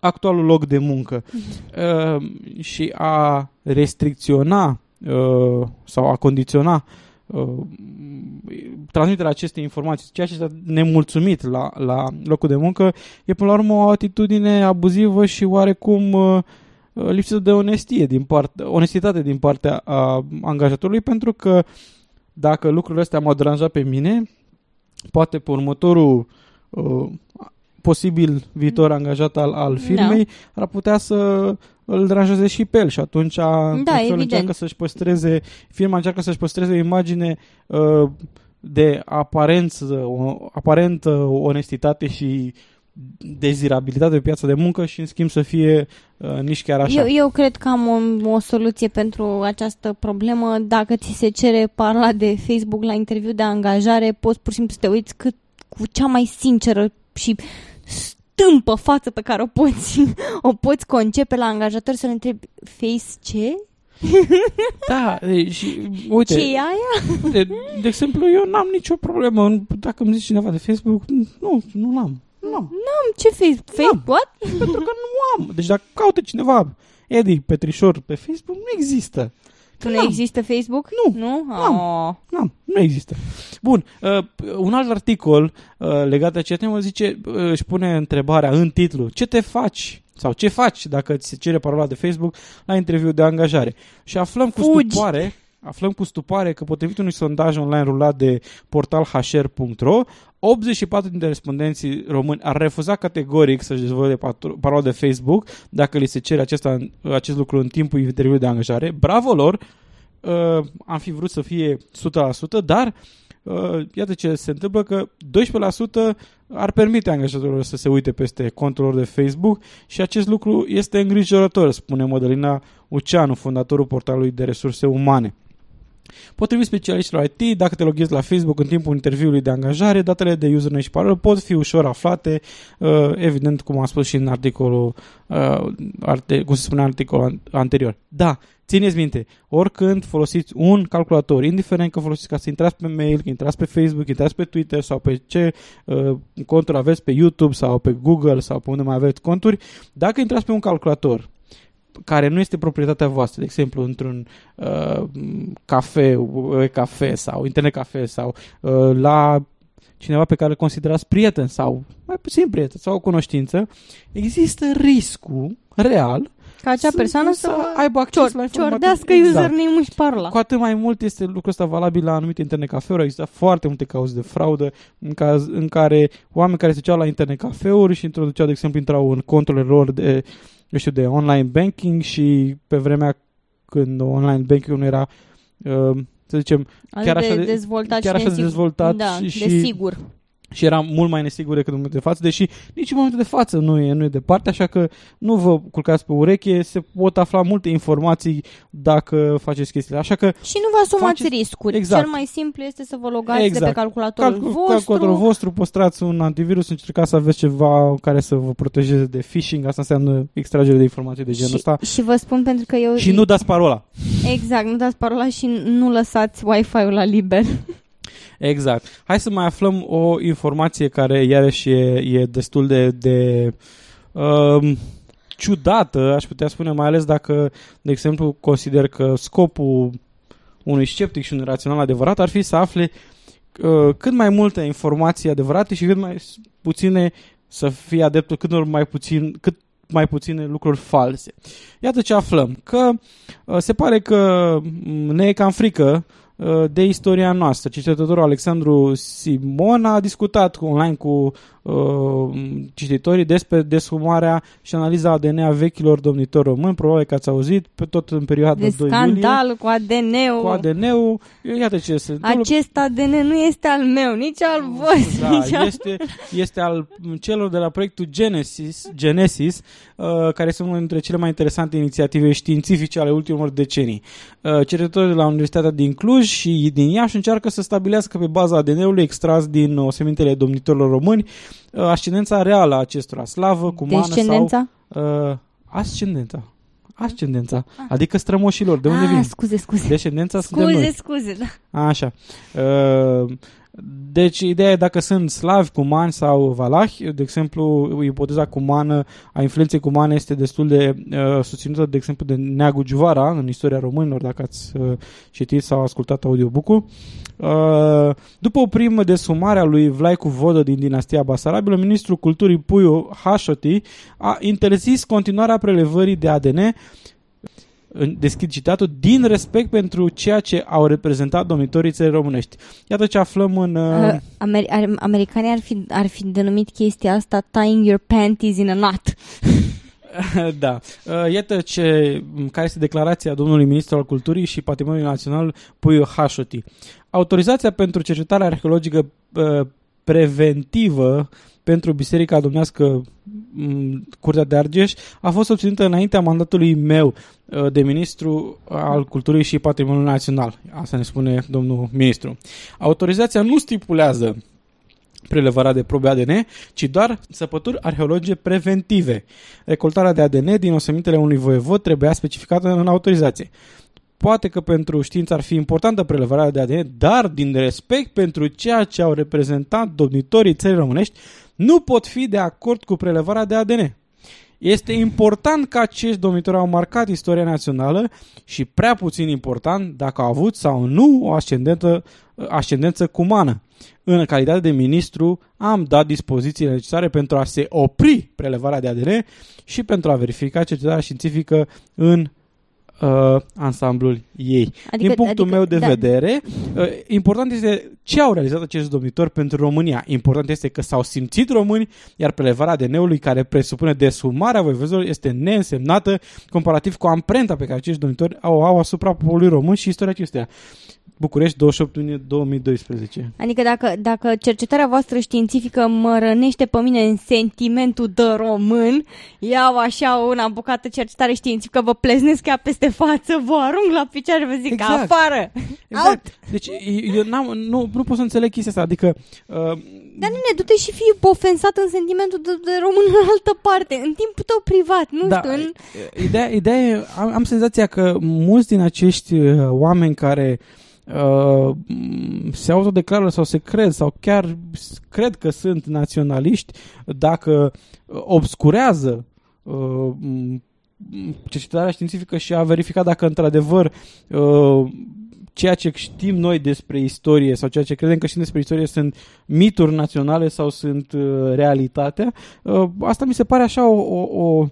S3: actualul loc de muncă. Uh, și a restricționa uh, sau a condiționa uh, transmiterea acestei informații, ceea ce este nemulțumit la, la locul de muncă, e până la urmă o atitudine abuzivă și oarecum uh, uh, lipsită de onestie din part, onestitate din partea a angajatorului, pentru că dacă lucrurile astea m-au deranjat pe mine, poate pe următorul uh, posibil viitor angajat al, al firmei ar putea să îl deranjeze și pe el și atunci da,
S4: evident.
S3: încearcă să-și păstreze firma încearcă să-și păstreze o imagine uh, de aparență, o aparentă onestitate și dezirabilitate pe piața de muncă și în schimb să fie uh, nici chiar așa.
S4: Eu, eu cred că am o, o soluție pentru această problemă. Dacă ți se cere parola de Facebook la interviu de angajare, poți pur și simplu să te uiți cât, cu cea mai sinceră și stâmpă față pe care o poți, o poți concepe la angajator să-l întrebi Face ce?
S3: Da, e, și uite,
S4: Ce e aia?
S3: uite, de exemplu, eu n-am nicio problemă. în- Dacă îmi zici cineva de Facebook, nu, nu l-am. Nu am.
S4: Ce face? Face? What?
S3: Pentru că nu am. Deci dacă caută cineva Edi Petrișor pe Facebook, nu există.
S4: Tu nu
S3: N-am.
S4: există Facebook?
S3: Nu.
S4: Nu?
S3: N-am.
S4: Oh.
S3: Nu, nu există. Bun, uh, un alt articol uh, legat de acest temă zice, uh, își pune întrebarea în titlu, ce te faci? Sau ce faci dacă ți se cere parola de Facebook la interviu de angajare? Și aflăm cu
S4: Fugi.
S3: Stupare, aflăm cu stupare că potrivit unui sondaj online rulat de portal hr.ro, 84 dintre respondenții români ar refuza categoric să-și dezvolte patro- parola de Facebook dacă li se cere acesta, acest lucru în timpul interviului de angajare. Bravo lor! Uh, am fi vrut să fie 100%, dar uh, iată ce se întâmplă că 12% ar permite angajatorilor să se uite peste contul lor de Facebook și acest lucru este îngrijorător, spune Mădălina Uceanu, fondatorul portalului de resurse umane. Potrivit specialiștilor IT, dacă te loghezi la Facebook în timpul interviului de angajare, datele de username și parolă pot fi ușor aflate, uh, evident, cum am spus și în articolul, uh, arte, cum se spune în articolul an- anterior. Da, țineți minte, oricând folosiți un calculator, indiferent că folosiți ca să intrați pe mail, că intrați pe Facebook, intrați pe Twitter sau pe ce uh, conturi aveți pe YouTube sau pe Google sau pe unde mai aveți conturi, dacă intrați pe un calculator care nu este proprietatea voastră, de exemplu, într-un uh, cafe, uh, cafe sau internet cafe sau uh, la cineva pe care îl considerați prieten sau mai puțin prieten sau o cunoștință, există riscul real
S4: Ca acea persoană să,
S3: aibă acces
S4: cior,
S3: la informații.
S4: ciordească
S3: Exact.
S4: username-ul și parola.
S3: Cu atât mai mult este lucrul ăsta valabil la anumite internet cafeuri. Există foarte multe cauze de fraudă în, caz, în care oameni care se duceau la internet cafeuri și introduceau, de exemplu, intrau în conturile lor de, eu știu, de online banking și pe vremea când online banking nu era, uh, să zicem,
S4: Atât
S3: chiar așa
S4: de
S3: de-
S4: dezvoltat
S3: chiar
S4: și
S3: așa de
S4: nesigur.
S3: dezvoltat
S4: da,
S3: și-
S4: de
S3: și-
S4: sigur.
S3: Și era mult mai nesigur decât în momentul de față, deși nici în momentul de față nu e, nu e departe, așa că nu vă culcați pe ureche, se pot afla multe informații dacă faceți chestiile. Așa că
S4: Și nu vă asumați
S3: Faceți-
S4: riscuri.
S3: Exact.
S4: Cel mai simplu este să vă logați de
S3: Exact.
S4: pe calculatorul
S3: calcul,
S4: vostru.
S3: calculatorul vostru, păstrați un antivirus, încercați să aveți ceva care să vă protejeze de phishing, asta înseamnă extragere de informații de genul
S4: și,
S3: ăsta.
S4: și vă spun pentru că eu...
S3: Și nu dați parola.
S4: Exact, nu dați parola și nu lăsați Wi-Fi-ul la liber.
S3: Exact. Hai să mai aflăm o informație care iarăși e, e destul de, de uh, ciudată, aș putea spune, mai ales dacă, de exemplu, consider că scopul unui sceptic și unui rațional adevărat ar fi să afle uh, cât mai multe informații adevărate și cât mai s- puține să fie adeptul cât mai puțin, cât mai puține lucruri false. Iată ce aflăm, că uh, se pare că mm, ne e cam frică uh, de istoria noastră. Cercetătorul Alexandru Simon a discutat cu- online cu uh, cititorii despre deshumarea și analiza ADN a vechilor domnitori români. Probabil că ați auzit, pe tot în perioada
S4: De
S3: 2 iulie.
S4: scandal cu ADN-ul.
S3: Cu ADN-ul, iată ce se întâmplă.
S4: Acest ADN nu este al meu, nici al vostru. nici
S3: Da,
S4: al...
S3: este, este al celor de la proiectul Genesis, Genesis uh, care sunt unul dintre cele mai interesante inițiative științifice ale ultimilor decenii. Uh, cercetătorii de la Universitatea din Cluj și din Iași încearcă să stabilească pe baza ADN-ului extras din osemintele domnitorilor români uh, ascendența reală a acestora, slavă, cumană
S4: Descendența?
S3: sau... Uh, ascendența. Ascendența. Adică strămoșilor. De unde
S4: ah,
S3: vin?
S4: scuze, scuze.
S3: Descendența suntem noi.
S4: Scuze, scuze, da.
S3: Așa. Uh, Deci, ideea e dacă sunt slavi, cumani sau valahi. De exemplu, ipoteza cumană a influenței cumane este destul de uh, susținută, de exemplu, de Neagu Giuvara în istoria românilor, dacă ați uh, citit sau ascultat audiobook-ul. Uh, după o primă desumare a lui Vlaicu Vodă din dinastia Basarabilă, ministrul culturii Puiu Hașoti a interzis continuarea prelevării de ADN în- deschid citatul, din respect pentru ceea ce au reprezentat domnitorii țării românești. Iată ce aflăm în... Uh,
S4: Uh, Amer- ar- americanii ar fi, ar fi denumit chestia asta tying your panties in a knot.
S3: da. Uh, Iată ce, care este declarația domnului ministru al culturii și patrimoniului național Puiu Hașoti. Autorizația pentru cercetarea arheologică uh, preventivă pentru Biserica Domnească m, Curtea de Argeș a fost obținută înaintea mandatului meu uh, de ministru al culturii și patrimoniului național. Asta ne spune domnul ministru. Autorizația nu stipulează prelevarea de probe ADN, ci doar săpături arheologice preventive. Recoltarea de ADN din osemintele unui voievod trebuia specificată în autorizație. Poate că pentru știință ar fi importantă prelevarea de ADN, dar din respect pentru ceea ce au reprezentat domnitorii țării românești, nu pot fi de acord cu prelevarea de ADN. Este important că acești domnitori au marcat istoria națională și prea puțin important dacă au avut sau nu o ascendentă, ascendență cumană. În calitate de ministru am dat dispozițiile necesare pentru a se opri prelevarea de ADN și pentru a verifica cercetarea științifică în uh, ansamblul ei.
S4: Adică-
S3: Din punctul
S4: adică-
S3: meu de
S4: da.
S3: vedere, uh, important este ce au realizat acești domnitori pentru România. Important este că s-au simțit români, iar prelevarea ADN-ului care presupune desumarea voievozilor este neînsemnată comparativ cu amprenta pe care acești domnitori au, au asupra poporului român și istoria acesteia. București, 28 iunie 2012.
S4: Adică dacă, dacă cercetarea voastră științifică mă rănește pe mine în sentimentul de român, iau așa una bucată cercetare științifică, vă pleznesc ea peste față, vă arunc la picioare, vă zic
S3: Exact.
S4: afară, out!
S3: Exact. Deci eu n-am, nu, nu pot să înțeleg chestia asta. Adică uh,
S4: Dar nu ne du-te și fii ofensat în sentimentul de, de român în altă parte, în timpul tău privat, nu
S3: da,
S4: știu, în...
S3: ideea, ideea e, am, am senzația că mulți din acești uh, oameni care uh, m, se autodeclară sau se cred sau chiar s- cred că sunt naționaliști, dacă uh, obscurează uh, m, m, cercetarea științifică și a verificat dacă într-adevăr uh, ceea ce știm noi despre istorie sau ceea ce credem că știm despre istorie sunt mituri naționale sau sunt uh, realitatea, uh, asta mi se pare așa o, o, o,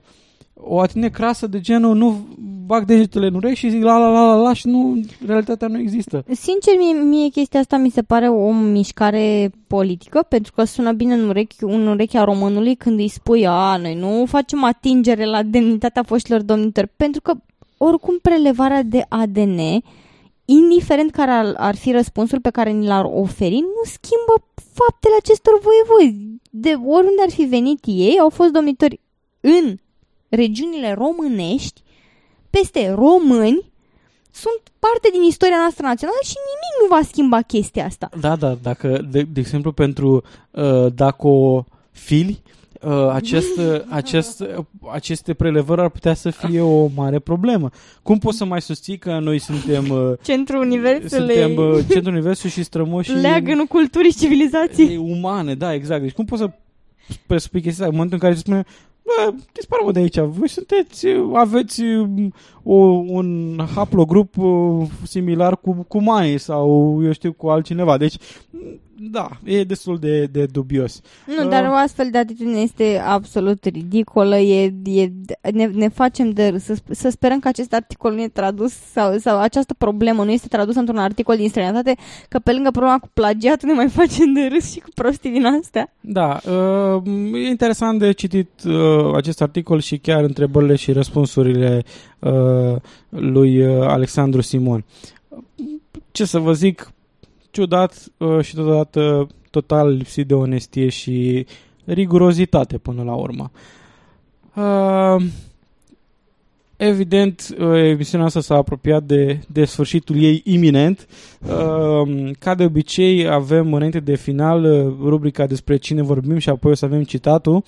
S3: o atitudine crasă de genul nu bag degetele în urechi și zic la la la la la și nu, realitatea nu există.
S4: Sincer, mie, mie chestia asta mi se pare o mișcare politică, pentru că sună bine în, urechi, în urechea românului când îi spui, a, noi nu facem atingere la demnitatea foștilor domnitori, pentru că oricum prelevarea de ADN, indiferent care ar, ar fi răspunsul pe care ni l-ar oferi, nu schimbă faptele acestor voievozi. De oriunde ar fi venit ei, au fost domnitori în regiunile românești, peste români, sunt parte din istoria noastră națională și nimic nu va schimba chestia asta.
S3: Da, da, dacă, de, de exemplu, pentru uh, Daco Fili, uh, acest, uh, acest, uh, aceste prelevări ar putea să fie o mare problemă. Cum poți să mai susții că noi suntem, uh,
S4: Centrul Universului,
S3: suntem uh, centrul universului și strămoși
S4: leagănul culturii și civilizației.
S3: umane, da, exact. Deci cum poți să presupui chestia asta în momentul în care se spune nu bă, dispar de aici, voi sunteți, aveți um, o, un haplogrup uh, similar cu, cu mai sau, eu știu, cu altcineva. Deci, da, e destul de, de dubios.
S4: Nu,
S3: Uh,
S4: dar o astfel de atitudine este absolut ridicolă, e, e, ne, ne facem de râs. Să, sp- să sperăm că acest articol nu e tradus sau, sau această problemă nu este tradusă într-un articol din străinătate, că pe lângă problema cu plagiat ne mai facem de râs și cu prostii din astea.
S3: Da, uh, e interesant de citit uh, acest articol și chiar întrebările și răspunsurile uh, lui uh, Alexandru Simon. Ce să vă zic, ciudat uh, și totodată total lipsit de onestie și rigurozitate până la urmă. Uh, Evident, uh, emisiunea asta s-a apropiat de, de sfârșitul ei iminent. Uh, Ca de obicei, avem înainte de final uh, rubrica despre cine vorbim și apoi o să avem citatul.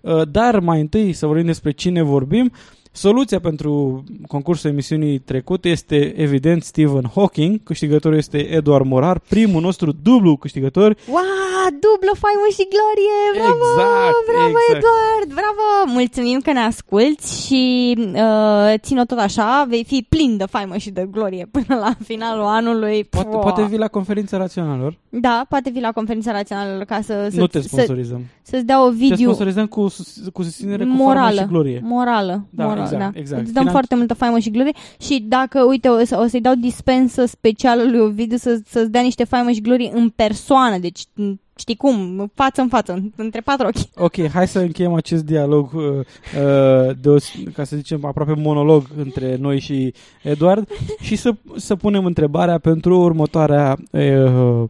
S3: Uh, Dar mai întâi să vorbim despre cine vorbim. Soluția pentru concursul emisiunii trecute este evident Stephen Hawking, câștigătorul este Eduard Morar, primul nostru dublu câștigător.
S4: Wow, dublă faimă și glorie! Bravo!
S3: Exact,
S4: bravo,
S3: exact.
S4: Eduard! Bravo! Mulțumim că ne asculti și uh, țin-o tot așa, vei fi plin de faimă și de glorie până la finalul anului.
S3: Poate,
S4: Pua.
S3: poate vii la conferința raționalelor.
S4: Da, poate fi la conferința națională ca să, să,
S3: nu te
S4: să,
S3: sponsorizăm.
S4: să-ți dea o
S3: Te
S4: video
S3: sponsorizăm cu, sus- cu susținere cu faimă
S4: morală.
S3: și glorie.
S4: Morală.
S3: Da,
S4: morală,
S3: exact,
S4: da.
S3: exact.
S4: Îți dăm
S3: Finan-
S4: foarte multă faimă și glorie și dacă, uite, o, să, o să-i dau dispensă specială lui Ovidiu să, să-ți dea niște faimă și glorie în persoană, deci m, știi cum, față în față, între patru ochi.
S3: Ok, hai să încheiem acest dialog, uh, uh, de o, ca să zicem, aproape monolog între noi și Eduard și să, să punem întrebarea pentru următoarea uh,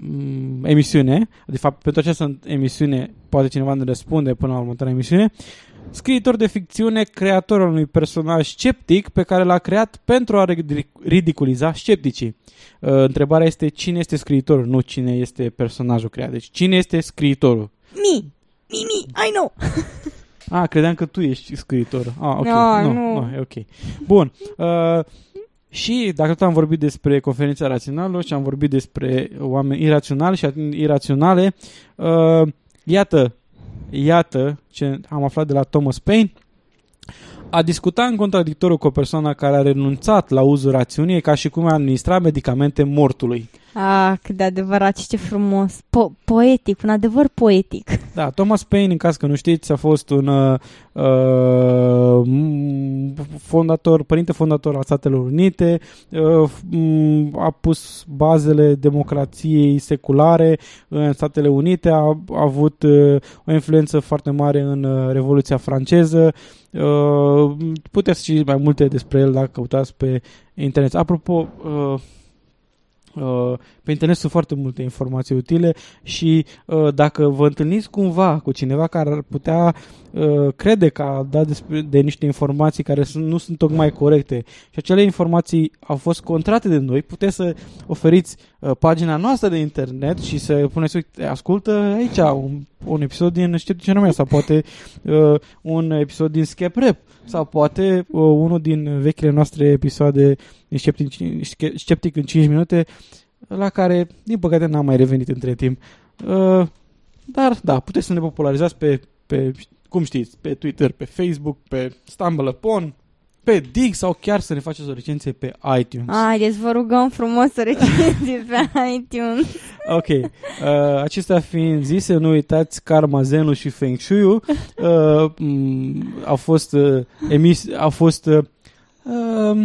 S3: m, emisiune. De fapt, pentru această emisiune poate cineva ne răspunde până la următoarea emisiune. Scriitor de ficțiune, creator al unui personaj sceptic pe care l-a creat pentru a ridic- ridiculiza scepticii. Uh, întrebarea este cine este scriitorul, nu cine este personajul creat. Deci cine este scriitorul?
S4: Mi, mi, mi, I know.
S3: Ah, credeam că tu ești scriitor. Ah, ok.
S4: No,
S3: nu,
S4: nu.
S3: nu, e ok. Bun. Uh, și dacă tot am vorbit despre conferința rațională și am vorbit despre oameni iraționali și atât iraționale, uh, iată, iată ce am aflat de la Thomas Paine. A discuta în contradictoriu cu o persoană care a renunțat la uzul rațiunii e ca și cum a administra medicamente mortului.
S4: Ah, cât de adevărat și ce frumos. Po- poetic, un adevăr poetic.
S3: Da, Thomas Paine, în caz că nu știți, a fost un uh, uh, m- fondator, părinte fondator al Statelor Unite, uh, f- m- a pus bazele democrației seculare în Statele Unite, a, a avut uh, o influență foarte mare în uh, Revoluția franceză. Uh, puteți să știți mai multe despre el dacă căutați pe internet. Apropo, uh, Uh, pe internet sunt foarte multe informații utile și uh, dacă vă întâlniți cumva cu cineva care ar putea uh, crede că a dat despre, de niște informații care sunt, nu sunt tocmai corecte și acele informații au fost contrate de noi, puteți să oferiți uh, pagina noastră de internet și să puneți, uite, ascultă aici un, un episod din știu ce nume sau poate uh, un episod din Skep Rap sau poate uh, unul din vechile noastre episoade din Sceptic, Sceptic în 5 minute la care, din păcate, n-am mai revenit între timp. Uh, dar, da, puteți să ne popularizați pe, pe, cum știți, pe Twitter, pe Facebook, pe Stumble Upon, pe Dig sau chiar să ne faceți o recenzie pe iTunes.
S4: Haideți, vă rugăm frumos să recenziți pe iTunes.
S3: Ok. Uh, acestea fiind zise, nu uitați Karma Zenu și Feng shui uh, m- au fost uh, emis, au fost uh, uh,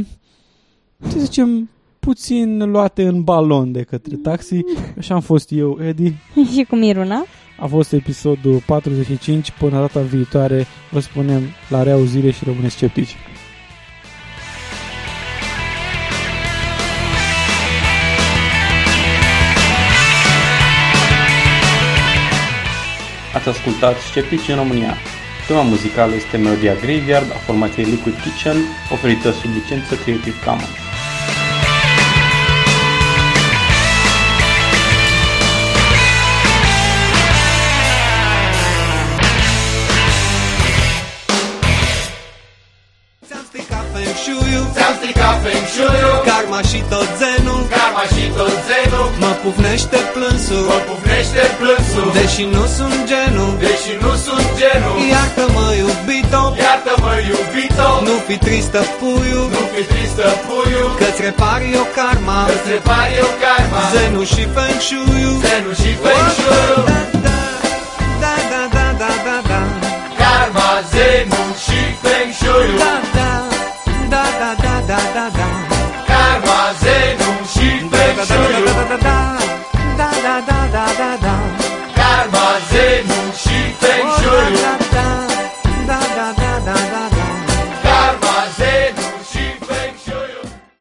S3: să zicem puțin luate în balon de către taxi. Așa am fost eu, Edi.
S4: și cu Miruna.
S3: A fost episodul 45. Până data viitoare vă spunem la reauzire și rămâneți sceptici.
S5: Ați ascultat Sceptici în România. Tema muzicală este melodia Graveyard a formației Liquid Kitchen, oferită sub licență Creative Commons.
S2: Feng Shui-ul
S1: Karma și tot zenul.
S2: Karma și tot zenul.
S1: Mă pufnește plânsul.
S2: Mă pufnește plânsul.
S1: Deși nu sunt genul.
S2: Deși nu sunt genul.
S1: Iartă-mă iubito.
S2: Iartă-mă iubito.
S1: Nu fi tristă puiu.
S2: Nu fi tristă puiu.
S1: Că-ți repari o karma.
S2: Că-ți repari eu karma.
S1: Zenul și Feng Shui
S2: Zenul și Feng Shui-ul